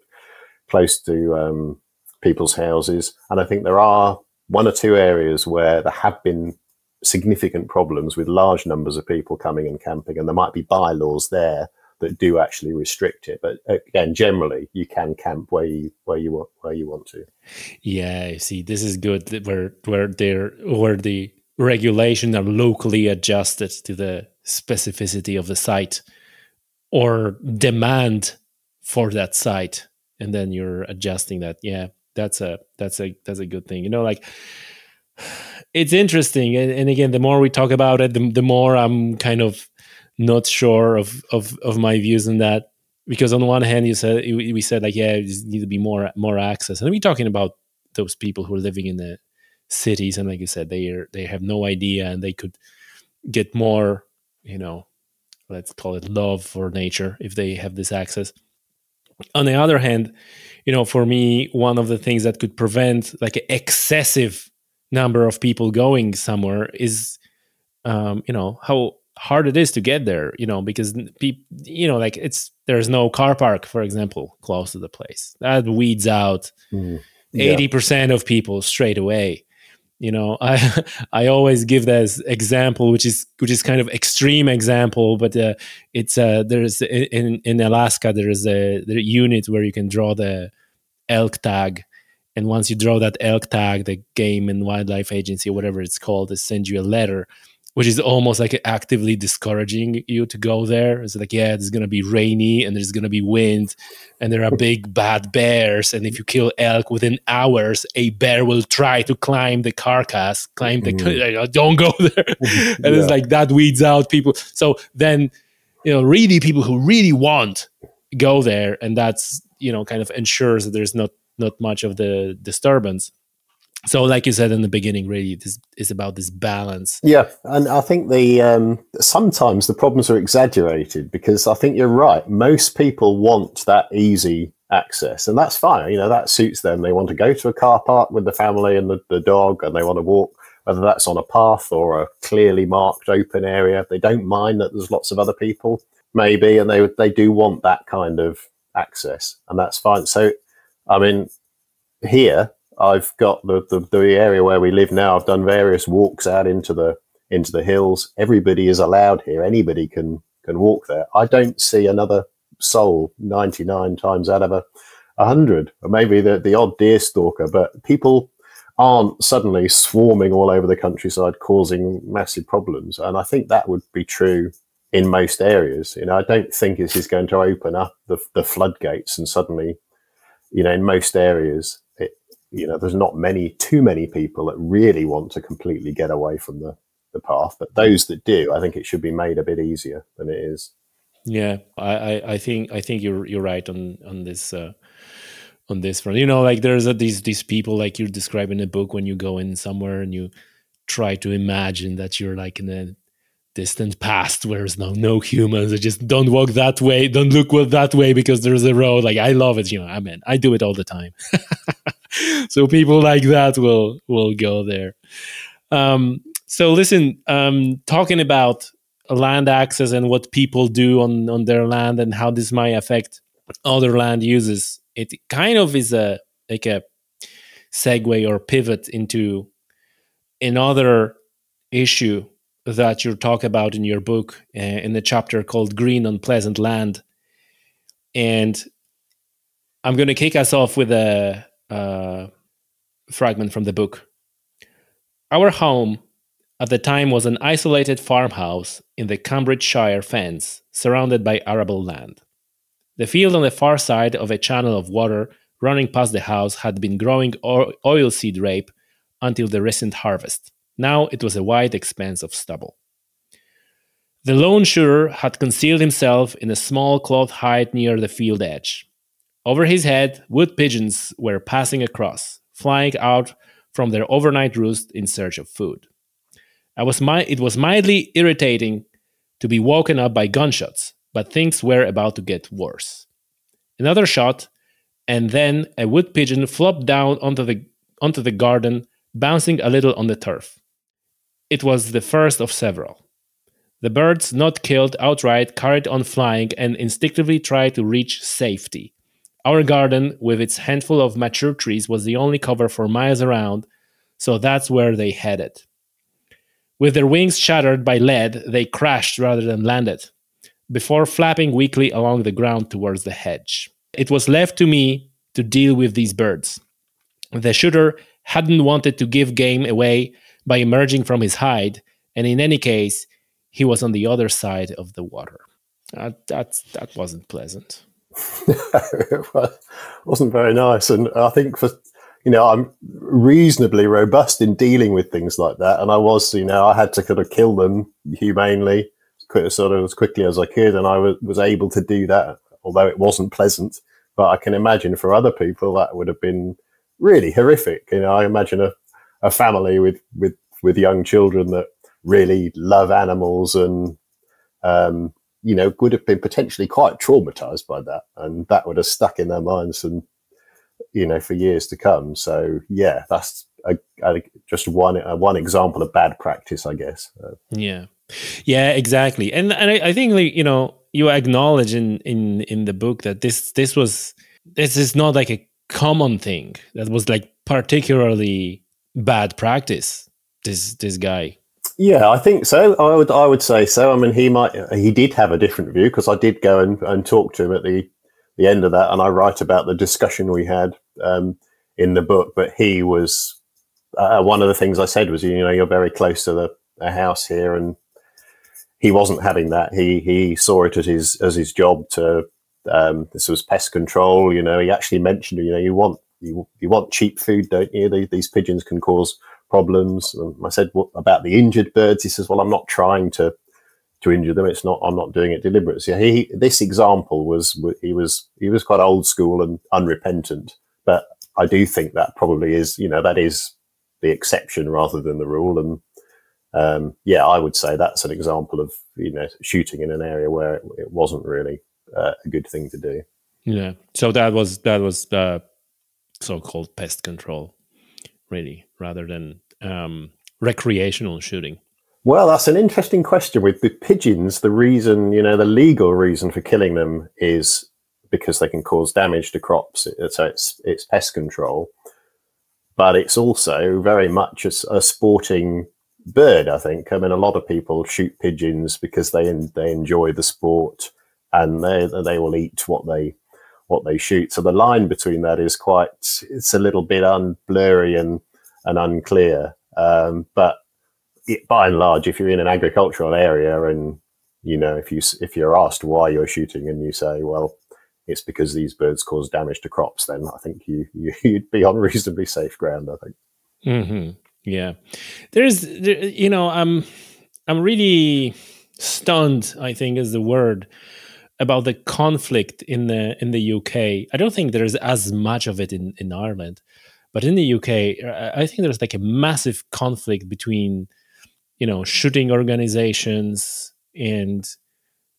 close to um, people's houses, and I think there are one or two areas where there have been significant problems with large numbers of people coming and camping, and there might be bylaws there that do actually restrict it. But again, generally, you can camp where you where you want where you want to. Yeah, see, this is good. Where where there where the regulation are locally adjusted to the specificity of the site or demand for that site and then you're adjusting that. Yeah that's a that's a that's a good thing. You know like [SIGHS] it's interesting and, and again the more we talk about it the, the more i'm kind of not sure of, of of my views on that. Because on one hand you said we said like yeah there need to be more more access. And we're talking about those people who are living in the cities and like you said they are they have no idea and they could get more you know let's call it love for nature if they have this access. On the other hand you know for me one of the things that could prevent like an excessive number of people going somewhere is um, you know how hard it is to get there you know because people you know like it's there's no car park for example close to the place. That weeds out mm, yeah. 80% of people straight away you know [LAUGHS] i i always give this example which is which is kind of extreme example but uh, it's uh there's in in alaska there is a the unit where you can draw the elk tag. And once you draw that elk tag the game and wildlife agency whatever it's called they send you a letter which is almost like actively discouraging you to go there. It's like, yeah, it's going to be rainy and there's going to be wind and there are big bad bears. And if you kill elk within hours, a bear will try to climb the carcass, climb the, mm. [LAUGHS] don't go there. [LAUGHS] and yeah. it's like that weeds out people. So then, you know, really people who really want go there and that's, you know, kind of ensures that there's not, not much of the disturbance so like you said in the beginning really this is about this balance. Yeah and i think the um, sometimes the problems are exaggerated because i think you're right. Most people want that easy access and that's fine. You know that suits them. They want to go to a car park with the family and the, the dog and they want to walk whether that's on a path or a clearly marked open area. They don't mind that there's lots of other people maybe and they they do want that kind of access, and that's fine. So, I mean, here I've got the, the, the area where we live now. I've done various walks out into the into the hills. Everybody is allowed here. Anybody can can walk there. I don't see another soul 99 times out of a, a hundred, or maybe the, the odd deer stalker, but people aren't suddenly swarming all over the countryside causing massive problems. And I think that would be true in most areas. You know, I don't think this is going to open up the, the floodgates and suddenly, you know, in most areas, you know, there's not many, too many people that really want to completely get away from the, the path. But those that do, I think it should be made a bit easier than it is. Yeah, I, I, think I think you're you're right on on this uh, on this front. You know, like there's a, these these people like you describe in the book when you go in somewhere and you try to imagine that you're like in a distant past where there's no no humans. I just don't walk that way, don't look that way because there's a road. Like I love it, you know. I mean, I do it all the time. [LAUGHS] [LAUGHS] so people like that will will go there. Um, so listen, um, talking about land access and what people do on on their land and how this might affect other land uses it kind of is a like a segue or pivot into another issue that you talk about in your book uh, in the chapter called green unpleasant land and i'm going to kick us off with a, a fragment from the book our home at the time was an isolated farmhouse in the Cambridgeshire fens, surrounded by arable land. The field on the far side of a channel of water running past the house had been growing oilseed rape until the recent harvest. Now it was a wide expanse of stubble. The lone shooter had concealed himself in a small cloth hide near the field edge. Over his head, wood pigeons were passing across, flying out from their overnight roost in search of food. I was mi- it was mildly irritating to be woken up by gunshots, but things were about to get worse. Another shot, and then a wood pigeon flopped down onto the onto the garden, bouncing a little on the turf. It was the first of several. The birds, not killed outright, carried on flying and instinctively tried to reach safety. Our garden, with its handful of mature trees, was the only cover for miles around, so that's where they headed. With their wings shattered by lead, they crashed rather than landed, before flapping weakly along the ground towards the hedge. It was left to me to deal with these birds. The shooter hadn't wanted to give game away by emerging from his hide, and in any case, he was on the other side of the water. Uh, that that wasn't pleasant. [LAUGHS] it wasn't very nice, and I think for you know, I'm reasonably robust in dealing with things like that. And I was, you know, I had to kind of kill them humanely, sort of as quickly as I could. And I was, was able to do that, although it wasn't pleasant. But I can imagine for other people that would have been really horrific. You know, I imagine a, a family with, with, with young children that really love animals and, um, you know, would have been potentially quite traumatized by that. And that would have stuck in their minds and you know, for years to come. So yeah, that's a, a, just one a, one example of bad practice, I guess. Uh, yeah, yeah, exactly. And and I, I think like you know you acknowledge in in in the book that this this was this is not like a common thing that was like particularly bad practice. This this guy. Yeah, I think so. I would I would say so. I mean, he might he did have a different view because I did go and, and talk to him at the the end of that, and I write about the discussion we had um, in the book. But he was uh, one of the things I said was, you know, you're very close to the, the house here, and he wasn't having that. He he saw it as his as his job to. Um, this was pest control. You know, he actually mentioned, you know, you want you you want cheap food, don't you? These, these pigeons can cause problems. And I said, what about the injured birds? He says, well, I'm not trying to to injure them. It's not. I'm not doing it deliberately. So he this example was he was he was quite old school and unrepentant. But I do think that probably is you know that is the exception rather than the rule. And um, yeah, I would say that's an example of you know shooting in an area where it, it wasn't really uh, a good thing to do. Yeah. So that was that was the so-called pest control, really, rather than um, recreational shooting. Well, that's an interesting question. With the pigeons, the reason, you know, the legal reason for killing them is because they can cause damage to crops. So it's it's pest control, but it's also very much a, a sporting bird. I think. I mean, a lot of people shoot pigeons because they they enjoy the sport and they they will eat what they what they shoot. So the line between that is quite it's a little bit unblurry and and unclear. Um, but it, by and large, if you're in an agricultural area and you know if you if you're asked why you're shooting and you say, well, it's because these birds cause damage to crops, then I think you, you [LAUGHS] would be on reasonably safe ground. I think. Mm-hmm. Yeah, there's there, you know I'm I'm really stunned. I think is the word about the conflict in the in the UK. I don't think there's as much of it in in Ireland, but in the UK, I think there's like a massive conflict between you know shooting organizations and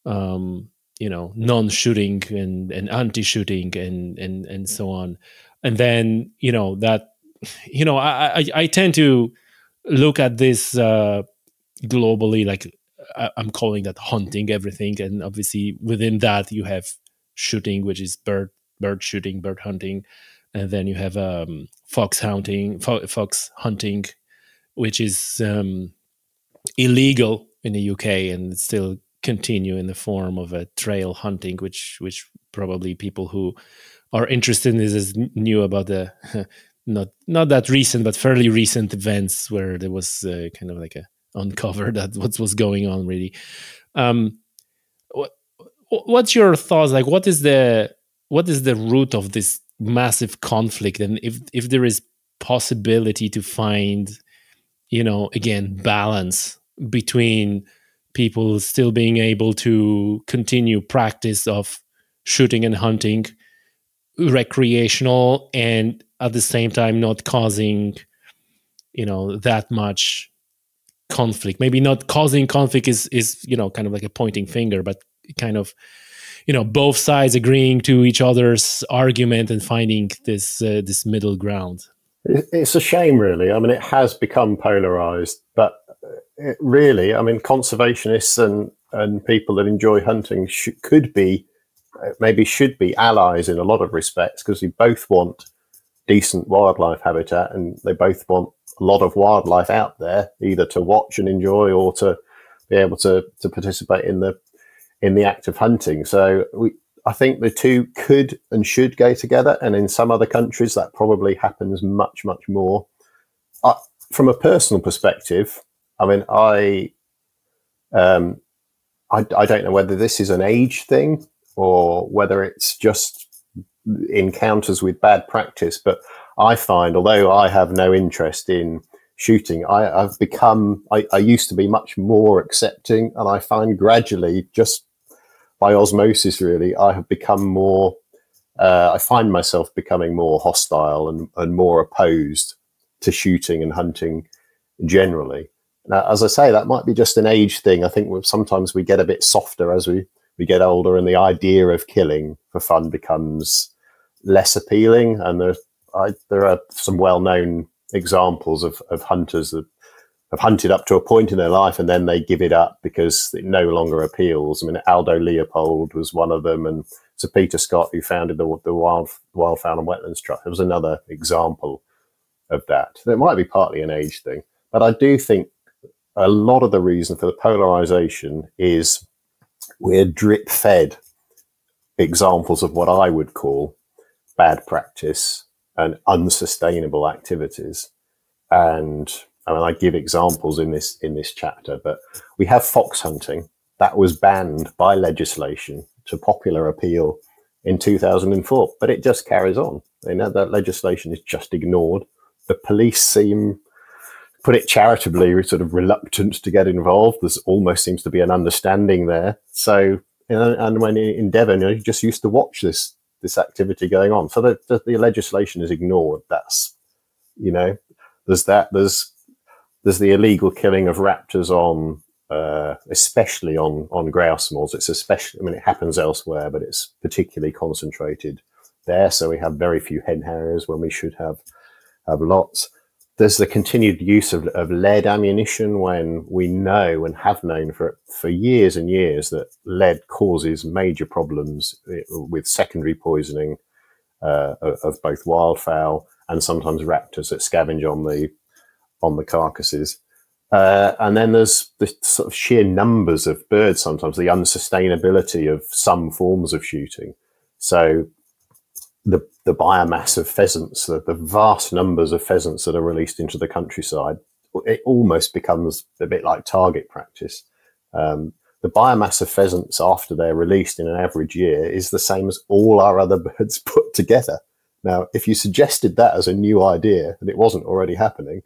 um, you know non-shooting and, and anti-shooting and and and so on and then you know that you know i i, I tend to look at this uh globally like I, i'm calling that hunting everything and obviously within that you have shooting which is bird bird shooting bird hunting and then you have um fox hunting fo- fox hunting which is um illegal in the uk and still continue in the form of a trail hunting, which which probably people who are interested in this is new about the [LAUGHS] not not that recent but fairly recent events where there was uh, kind of like a uncover that what was going on really. Um, what what's your thoughts? Like, what is the what is the root of this massive conflict, and if if there is possibility to find, you know, again balance between people still being able to continue practice of shooting and hunting recreational and at the same time not causing you know that much conflict. Maybe not causing conflict is is you know kind of like a pointing finger but kind of you know both sides agreeing to each other's argument and finding this uh, this middle ground. It's a shame really. I mean it has become polarized but it really, I mean, conservationists and, and people that enjoy hunting sh- could be, uh, maybe should be allies in a lot of respects because we both want decent wildlife habitat and they both want lot of wildlife out there, either to watch and enjoy or to be able to, to participate in the in the act of hunting. So we, I think the two could and should go together. And in some other countries, that probably happens much, much more. Uh, from a personal perspective, I mean, I, um, I, I don't know whether this is an age thing or whether it's just encounters with bad practice, but I find, although I have no interest in shooting, I, have become, I, I, used to be much more accepting, and I find gradually, just by osmosis, really, I have become more, uh, I find myself becoming more hostile and, and more opposed to shooting and hunting generally. Now, as I say, that might be just an age thing. I think sometimes we get a bit softer as we, we get older, and the idea of killing for fun becomes less appealing. And there, I, there are some well known examples of, of hunters that have hunted up to a point in their life and then they give it up because it no longer appeals. I mean, Aldo Leopold was one of them, and Sir Peter Scott, who founded the, the Wild, Wildfowl and Wetlands Trust, was another example of that. It might be partly an age thing, but I do think a lot of the reason for the polarization is we're drip fed examples of what I would call bad practice and unsustainable activities. And I mean, I give examples in this in this chapter, but we have fox hunting that was banned by legislation to popular appeal in 2004, but it just carries on. You know, that legislation is just ignored. The police seem put it charitably, sort of reluctant to get involved. There's almost seems to be an understanding there. So, and when in Devon, you just used to watch this this activity going on. So the, the, the legislation is ignored. That's, you know, there's that. There's there's the illegal killing of raptors on, uh, especially on on grouse moors. It's especially, I mean, it happens elsewhere, but it's particularly concentrated there. So we have very few hen harriers when we should have have lots there's the continued use of, of lead ammunition when we know and have known for for years and years that lead causes major problems eh, with secondary poisoning uh, of both wildfowl and sometimes raptors that scavenge on the on the carcasses. Uh, and then there's the sort of sheer numbers of birds. Sometimes the unsustainability of some forms of shooting. So the the biomass of pheasants, the, the vast numbers of pheasants that are released into the countryside, it almost becomes a bit like target practice. Um, the biomass of pheasants after they're released in an average year is the same as all our other [LAUGHS] birds put together. Now, if you suggested that as a new idea and it wasn't already happening,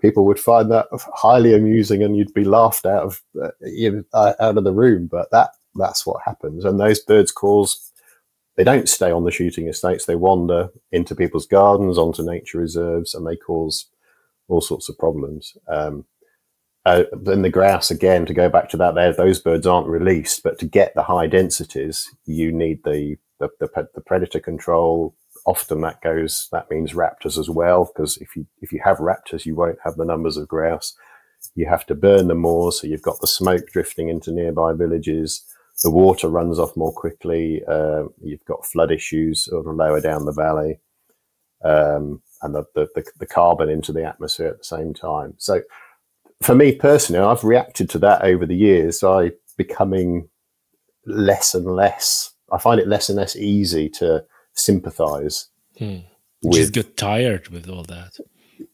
people would find that highly amusing and you'd be laughed out of uh, out of the room. But that that's what happens, and those birds cause they don't stay on the shooting estates. They wander into people's gardens, onto nature reserves, and they cause all sorts of problems. Um, uh, then the grouse again to go back to that there those birds aren't released but to get the high densities you need the the, the, the predator control often that goes that means raptors as well because if you if you have raptors you won't have the numbers of grouse you have to burn them more so you've got the smoke drifting into nearby villages the water runs off more quickly. Uh, you've got flood issues sort of lower down the valley, um, and the, the, the, carbon into the atmosphere at the same time. So, for me personally, I've reacted to that over the years. I becoming less and less. I find it less and less easy to sympathise. Hmm. With, Just get tired with all that.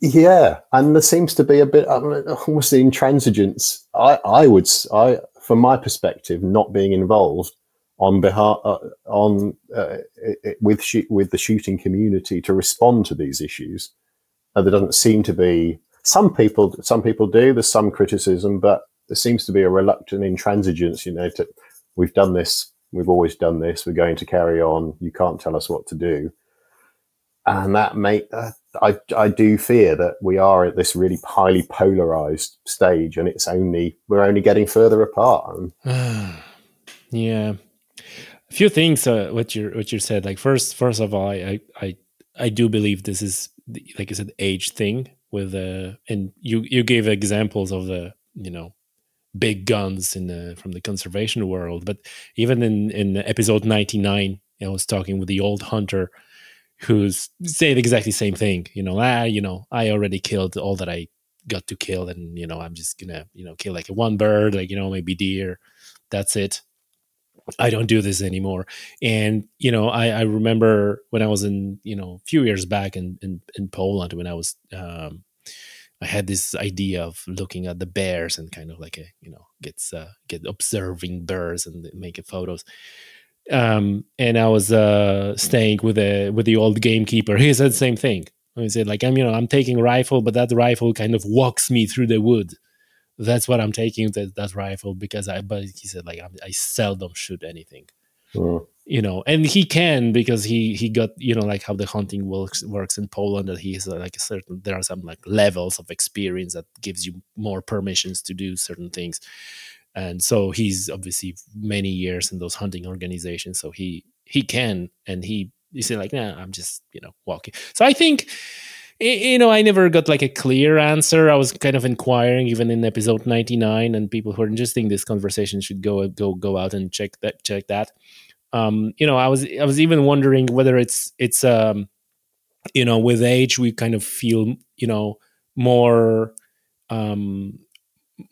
Yeah, and there seems to be a bit almost the intransigence. I, I would, I, from my perspective, not being involved on behalf uh, on uh, with sh- with the shooting community to respond to these issues. Uh, there doesn't seem to be some people. Some people do. There's some criticism, but there seems to be a reluctant intransigence. You know, to, we've done this. We've always done this. We're going to carry on. You can't tell us what to do. And that may uh, I, I do fear that we are at this really highly polarized stage and it's only we're only getting further apart [SIGHS] yeah. A few things uh, what you what you said like first first of all i i i do believe this is like i said age thing with uh and you you gave examples of the you know big guns in the from the conservation world but even in in episode 99 i was talking with the old hunter who's exactly the same thing. You know, ah, you know, I already killed all that I got to kill, and you know, I'm just gonna, you know, kill like one bird, like you know, maybe deer. That's it. I don't do this anymore. And you know, I, I remember when I was in, you know, a few years back in in, in Poland when I was. Um, I had this idea of looking at the bears and kind of like a you know gets uh, get observing bears and making photos um, and I was uh, staying with a with the old gamekeeper. He said the same thing. He said, like, I'm you know I'm taking rifle, but that rifle kind of walks me through the wood. That's what I'm taking that that rifle because I. But he said like i seldom shoot anything. Mm. You know, and he can because he he got you know like how the hunting works works in Poland that he has like a certain there are some like levels of experience that gives you more permissions to do certain things and so he's obviously many years in those hunting organizations so he he can and he said like nah i'm just you know walking. So i think you know i never got like a clear answer. I was kind of inquiring even in episode 99 and people who are interested in this conversation should go go go out and check that check that. Um you know i was i was even wondering whether it's it's um you know with age we kind of feel you know more um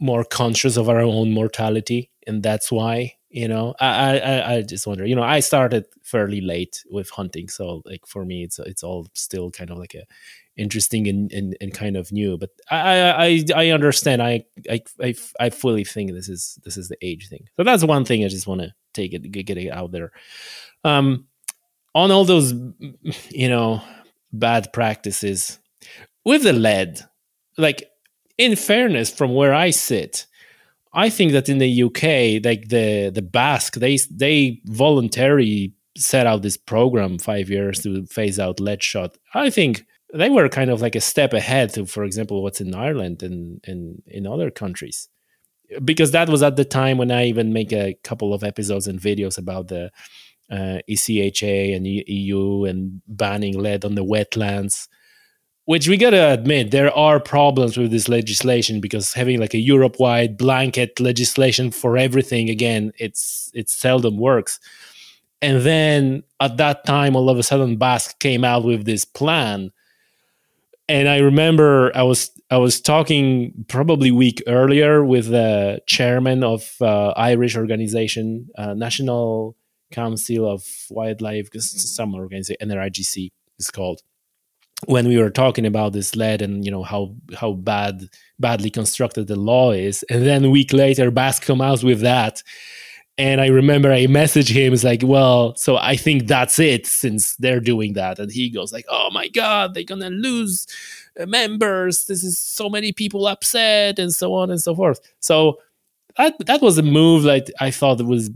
more conscious of our own mortality and that's why you know I, I i just wonder you know i started fairly late with hunting so like for me it's it's all still kind of like a interesting and, and, and kind of new but I, I i understand. I, I i i fully think this is this is the age thing. So that's one thing i just want to take it get it out there. Um on all those you know bad practices with the lead like in fairness, from where I sit, I think that in the UK, like the the BASC, they they voluntarily set out this program five years to phase out lead shot. I think they were kind of like a step ahead to, for example, what's in Ireland and in in other countries, because that was at the time when I even make a couple of episodes and videos about the uh, ECHA and EU and banning lead on the wetlands which we gotta admit there are problems with this legislation because having like a Europe-wide blanket legislation for everything again, it's it seldom works. And then at that time, all of a sudden, BASC came out with this plan. And I remember I was I was talking probably week earlier with the chairman of uh, Irish organization, uh, National Council of Wildlife, some organization, NRIGC is called when we were talking about this lead and you know how how bad badly constructed the law is and then a week later BASC comes out with that. And i remember i messaged him it's like well so i think that's it since they're doing that. And he goes like oh my god they're gonna lose uh, members. This is so many people upset and so on and so forth. So that that was a move that i thought was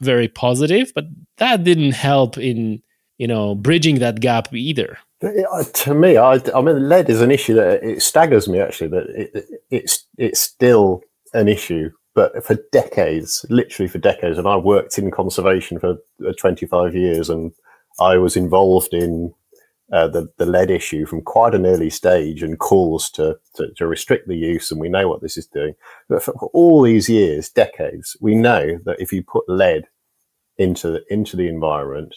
very positive but that didn't help in you know bridging that gap either to me, I, I mean, lead is an issue that it staggers me actually that it, it's it's still an issue. But for decades, literally for decades, and I worked in conservation for uh, 25 years, and I was involved in uh, the the lead issue from quite an early stage, and calls to, to, to restrict the use, and we know what this is doing. But for all these years, decades, we know that if you put lead into into the environment,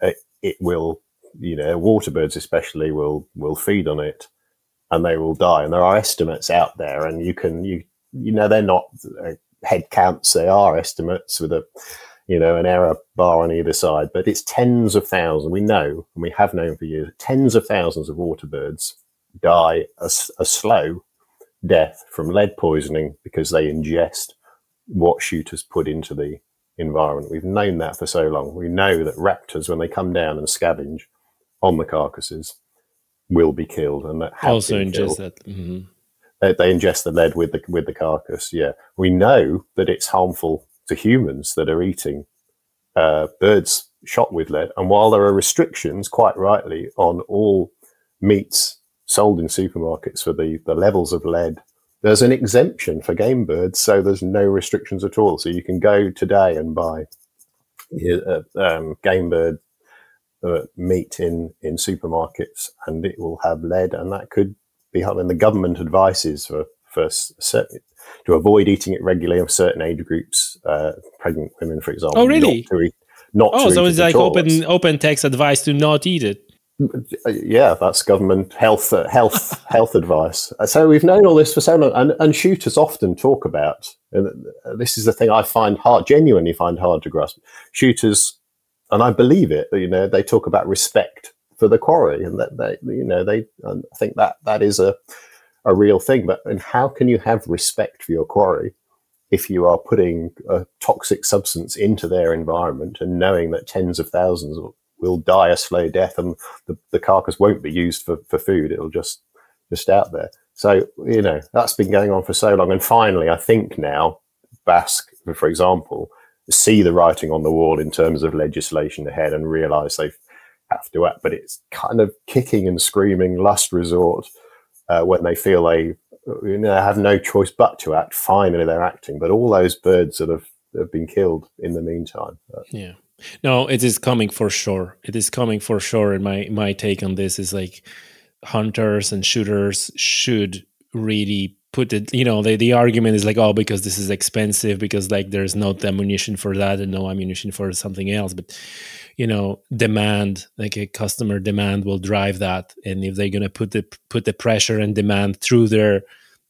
it, it will you know, water birds especially will will feed on it, and they will die. And there are estimates out there, and you can you you know they're not uh, head counts; they are estimates with a you know an error bar on either side. But it's tens of thousands. We know, and we have known for years, tens of thousands of water birds die a, a slow death from lead poisoning because they ingest what shooters put into the environment. We've known that for so long. We know that raptors, when they come down and scavenge, on the carcasses will be killed and that also ingest that. Mm-hmm. They, they, ingest the lead with the with the carcass. Yeah, we know that it's harmful to humans that are eating uh, birds shot with lead. And while there are restrictions, quite rightly, on all meats sold in supermarkets for the the levels of lead. There's an exemption for game birds, so there's no restrictions at all. So you can go today and buy uh, um, game bird uh, meat in in supermarkets, and it will have lead, and that could be having the government advices for for certain, to avoid eating it regularly of certain age groups, uh, pregnant women, for example. Oh, really? Not to eat, not oh, so it's like open open text advice to not eat it. Yeah, that's government health uh, health [LAUGHS] health advice. So we've known all this for so long, and, and shooters often talk about. And this is the thing I find hard, genuinely find hard to grasp. Shooters and I believe it. You know, they talk about respect for the quarry, and that they, you know, they. I think that that is a a real thing. But and how can you have respect for your quarry if you are putting a toxic substance into their environment and knowing that tens of thousands will die a slow death and the, the carcass won't be used for, for food it'll just just out there so you know that's been going on for so long and finally i think now BASC, for example see the writing on the wall in terms of legislation ahead and realize they have to act. But it's kind of kicking and screaming last resort uh, when they feel they you know, have no choice but to act. Finally, they're acting. But all those birds that have, have been killed in the meantime. yeah. No, it is coming for sure. It is coming for sure. And my my take on this is like hunters and shooters should really put it you know the, the argument is like oh because this is expensive because like there's no ammunition for that and no ammunition for something else. But you know demand like a customer demand will drive that. And if they're going to put the put the pressure and demand through their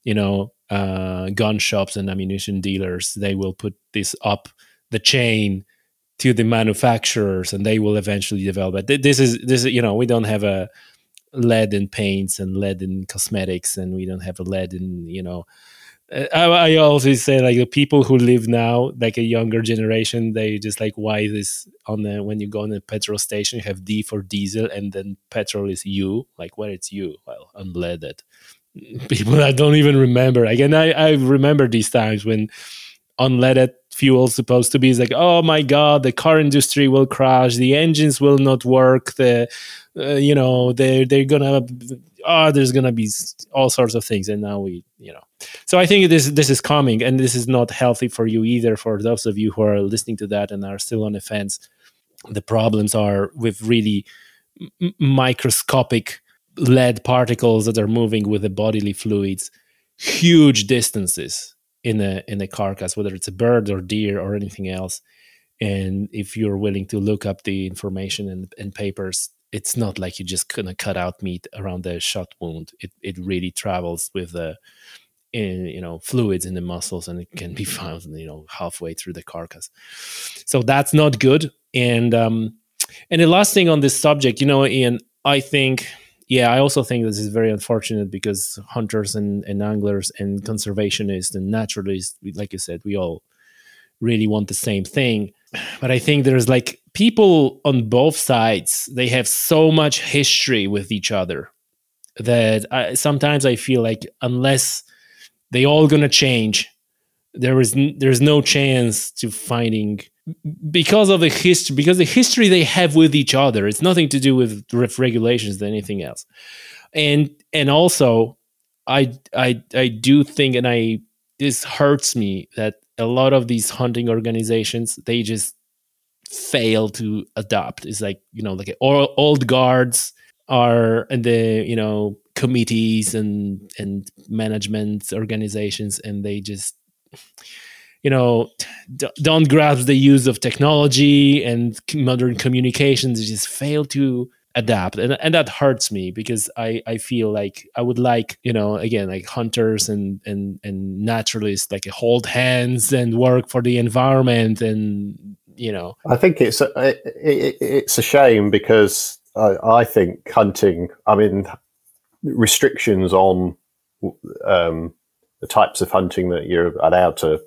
you know uh, gun shops and ammunition dealers they will put this up the chain to the manufacturers and they will eventually develop it. This is this is you know we don't have a lead in paints and lead in cosmetics and we don't have a lead in you know uh, I, I always say like the people who live now like a younger generation they just like why this on the when you go on a petrol station you have d for diesel and then petrol is u. Like where it's u? Well unleaded. [LAUGHS] People that don't even remember. Again i i remember these times when unleaded fuel supposed to be. Is like oh my god the car industry will crash. The engines will not work. The uh, you know they they're gonna oh there's gonna be all sorts of things. And now we you know. So i think this this is coming and this is not healthy for you either. For those of you who are listening to that and are still on the fence the problems are with really m- microscopic lead particles that are moving with the bodily fluids. Huge distances in a in a carcass, whether it's a bird or deer or anything else. And if you're willing to look up the information and, and papers, it's not like you just gonna cut out meat around the shot wound. It it really travels with the in, you know fluids in the muscles and it can be [LAUGHS] found you know halfway through the carcass. So that's not good. And um and the last thing on this subject, you know, Ian, I think yeah, I also think this is very unfortunate because hunters and, and anglers and conservationists and naturalists, like you said, we all really want the same thing. [SIGHS] But I think there's like people on both sides, they have so much history with each other that I, sometimes I feel like unless they all gonna change, there is there's no chance to finding because of the history because the history they have with each other it's nothing to do with regulations than anything else. And and also i i i do think and i this hurts me that a lot of these hunting organizations they just fail to adopt. It's like you know like old guards are the you know committees and and management organizations and they just you know don't grasp the use of technology and modern communications. Just fail to adapt. And, and that hurts me because I, I feel like i would like you know again like hunters and and and naturalists like hold hands and work for the environment and you know. I think it's a, it, it, it's a shame because I, I think hunting i mean restrictions on um, the types of hunting that you're allowed to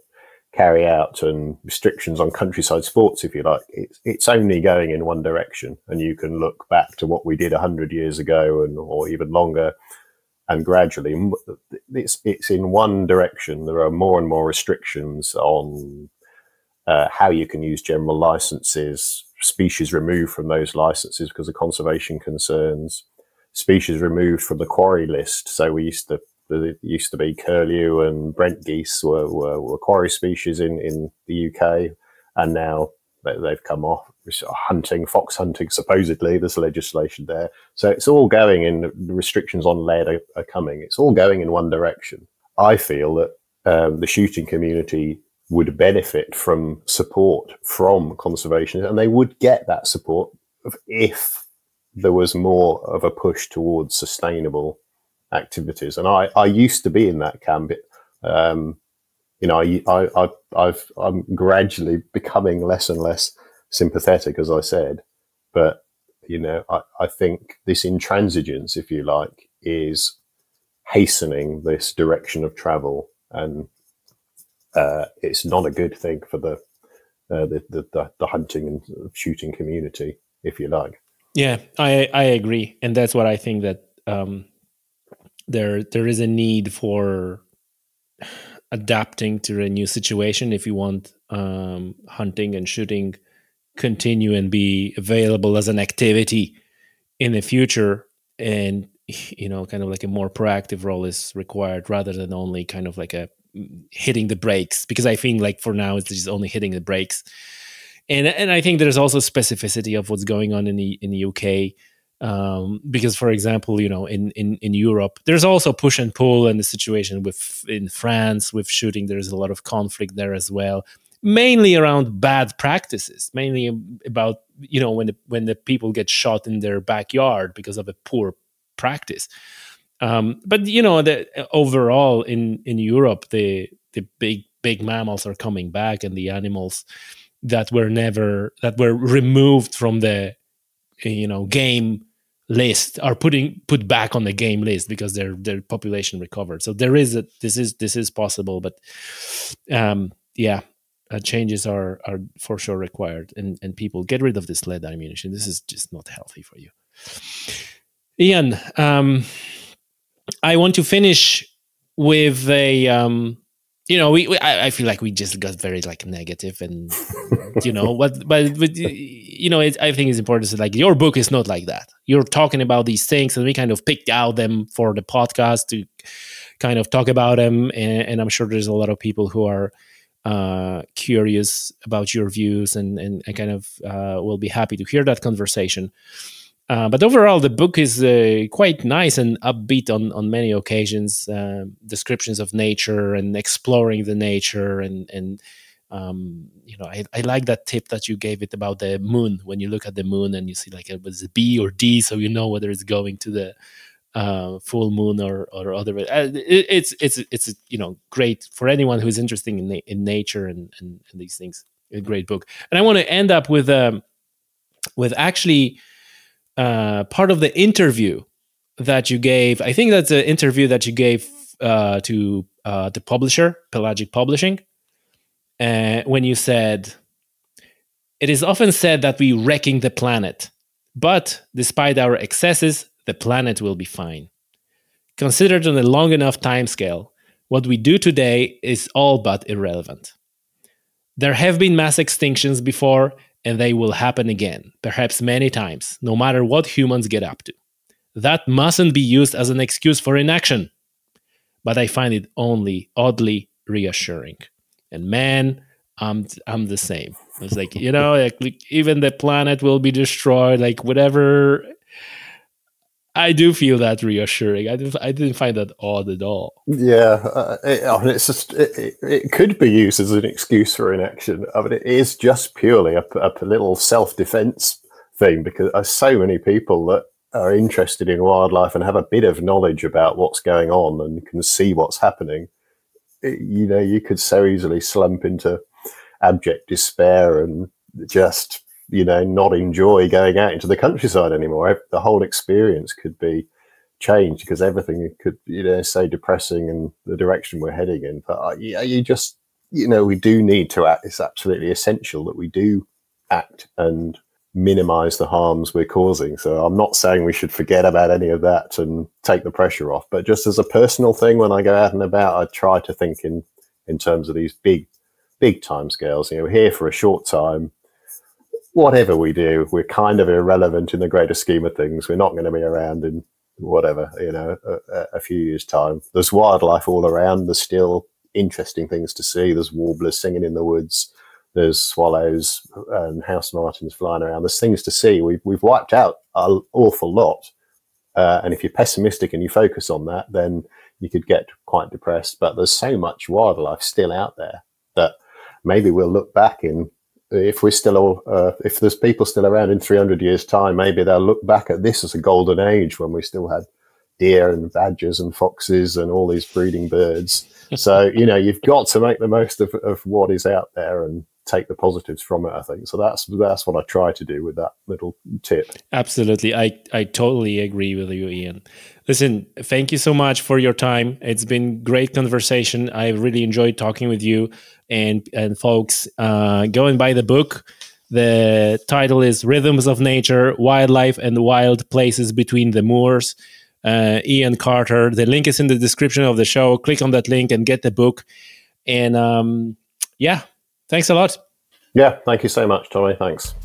carry out and restrictions on countryside sports, if you like, it's, it's only going in one direction. And you can look back to what we did 100 years ago and or even longer. And gradually, it's, it's in one direction. There are more and more restrictions on uh, how you can use general licenses, species removed from those licenses because of conservation concerns, species removed from the quarry list. So we used to there used to be curlew and Brent geese were, were, were quarry species in, in the UK, and now they've come off hunting, fox hunting. Supposedly, there's legislation there, so it's all going in. The restrictions on lead are, are coming. It's all going in one direction. I feel that um, the shooting community would benefit from support from conservation, and they would get that support if there was more of a push towards sustainable activities. And I, I used to be in that camp. Um, you know, I, I, I've, I'm gradually becoming less and less sympathetic, as I said. But, you know, I, I think this intransigence, if you like, is hastening this direction of travel. And uh, it's not a good thing for the, uh, the, the, the hunting and shooting community, if you like. Yeah, I I agree, and that's what I think that um, there there is a need for adapting to a new situation if you want um, hunting and shooting continue and be available as an activity in the future. And you know kind of like a more proactive role is required rather than only kind of like a hitting the brakes because i think like for now it's just only hitting the brakes. And and i think there's also specificity of what's going on in the in the uk um, because for example you know in, in in europe there's also push and pull and the situation with in france with shooting there's a lot of conflict there as well mainly around bad practices mainly about you know when the when the people get shot in their backyard because of a poor practice. Um, but you know overall in in europe the the big big mammals are coming back and the animals that were never that were removed from the you know game list are putting put back on the game list because their their population recovered. So there is a this is this is possible, but um, yeah, uh, changes are are for sure required, and and people get rid of this lead ammunition. This is just not healthy for you. Ian, um, I want to finish with a um, you know, we, we I, I, feel like we just got very like negative and you know [LAUGHS] what, but, but you know, it, I think it's important to say like your book is not like that. You're talking about these things, and we kind of picked out them for the podcast to kind of talk about them, and, and I'm sure there's a lot of people who are uh, curious about your views and and, and kind of uh, will be happy to hear that conversation. Uh, but overall, the book is uh, quite nice and upbeat on on many occasions. Uh, descriptions of nature and exploring the nature, and and um, you know, I, I like that tip that you gave it about the moon. When you look at the moon and you see like it was a B or D, so you know whether it's going to the uh, full moon or or other. Uh, it, it's it's it's you know great for anyone who's interested in in nature and, and and these things. A great book, and I want to end up with um with actually uh, part of the interview that you gave. I think that's the interview that you gave uh, to uh, the publisher, Pelagic Publishing, uh, when you said, It is often said that we're wrecking the planet, but despite our excesses, the planet will be fine. Considered on a long enough time scale, what we do today is all but irrelevant. There have been mass extinctions before, and they will happen again, perhaps many times, no matter what humans get up to. That mustn't be used as an excuse for inaction. But I find it only oddly reassuring. And man, I'm I'm the same. It's like you know, like, even the planet will be destroyed. Like whatever I do feel that reassuring. I didn't, I didn't find that odd at all. Yeah, uh, it, I mean, it's just it, it, could be used as an excuse for inaction. I mean, it is just purely a, a little self defense thing because there's so many people that are interested in wildlife and have a bit of knowledge about what's going on and can see what's happening. It, you know, you could so easily slump into abject despair and just you know, not enjoy going out into the countryside anymore. The whole experience could be changed because everything could, you know, say depressing and the direction we're heading in. But uh, yeah, you just, you know, we do need to act. It's absolutely essential that we do act and minimize the harms we're causing. So I'm not saying we should forget about any of that and take the pressure off. But just as a personal thing, when I go out and about, I try to think in in terms of these big, big time scales. You know, we're here for a short time whatever we do, we're kind of irrelevant in the greater scheme of things. We're not going to be around in whatever, you know, a, a, few years' time. There's wildlife all around. There's still interesting things to see. There's warblers singing in the woods. There's swallows and house martins flying around. There's things to see. We've, we've wiped out an awful lot. Uh, and if you're pessimistic and you focus on that, then you could get quite depressed. But there's so much wildlife still out there that maybe we'll look back in if we're still uh, if there's people still around in 300 years time maybe they'll look back at this as a golden age when we still had deer and badgers and foxes and all these breeding birds. [LAUGHS] So you know you've got to make the most of, of what is out there and take the positives from it i think so that's that's what i try to do with that little tip absolutely i i totally agree with you ian listen thank you so much for your time it's been great conversation i really enjoyed talking with you and and folks uh, go and buy the book. The title is Rhythms of Nature, Wildlife and Wild Places Between the Moors. Uh, Ian Carter. The link is in the description of the show. Click on that link and get the book. And um, yeah, thanks a lot. Yeah, thank you so much, Tommy. Thanks.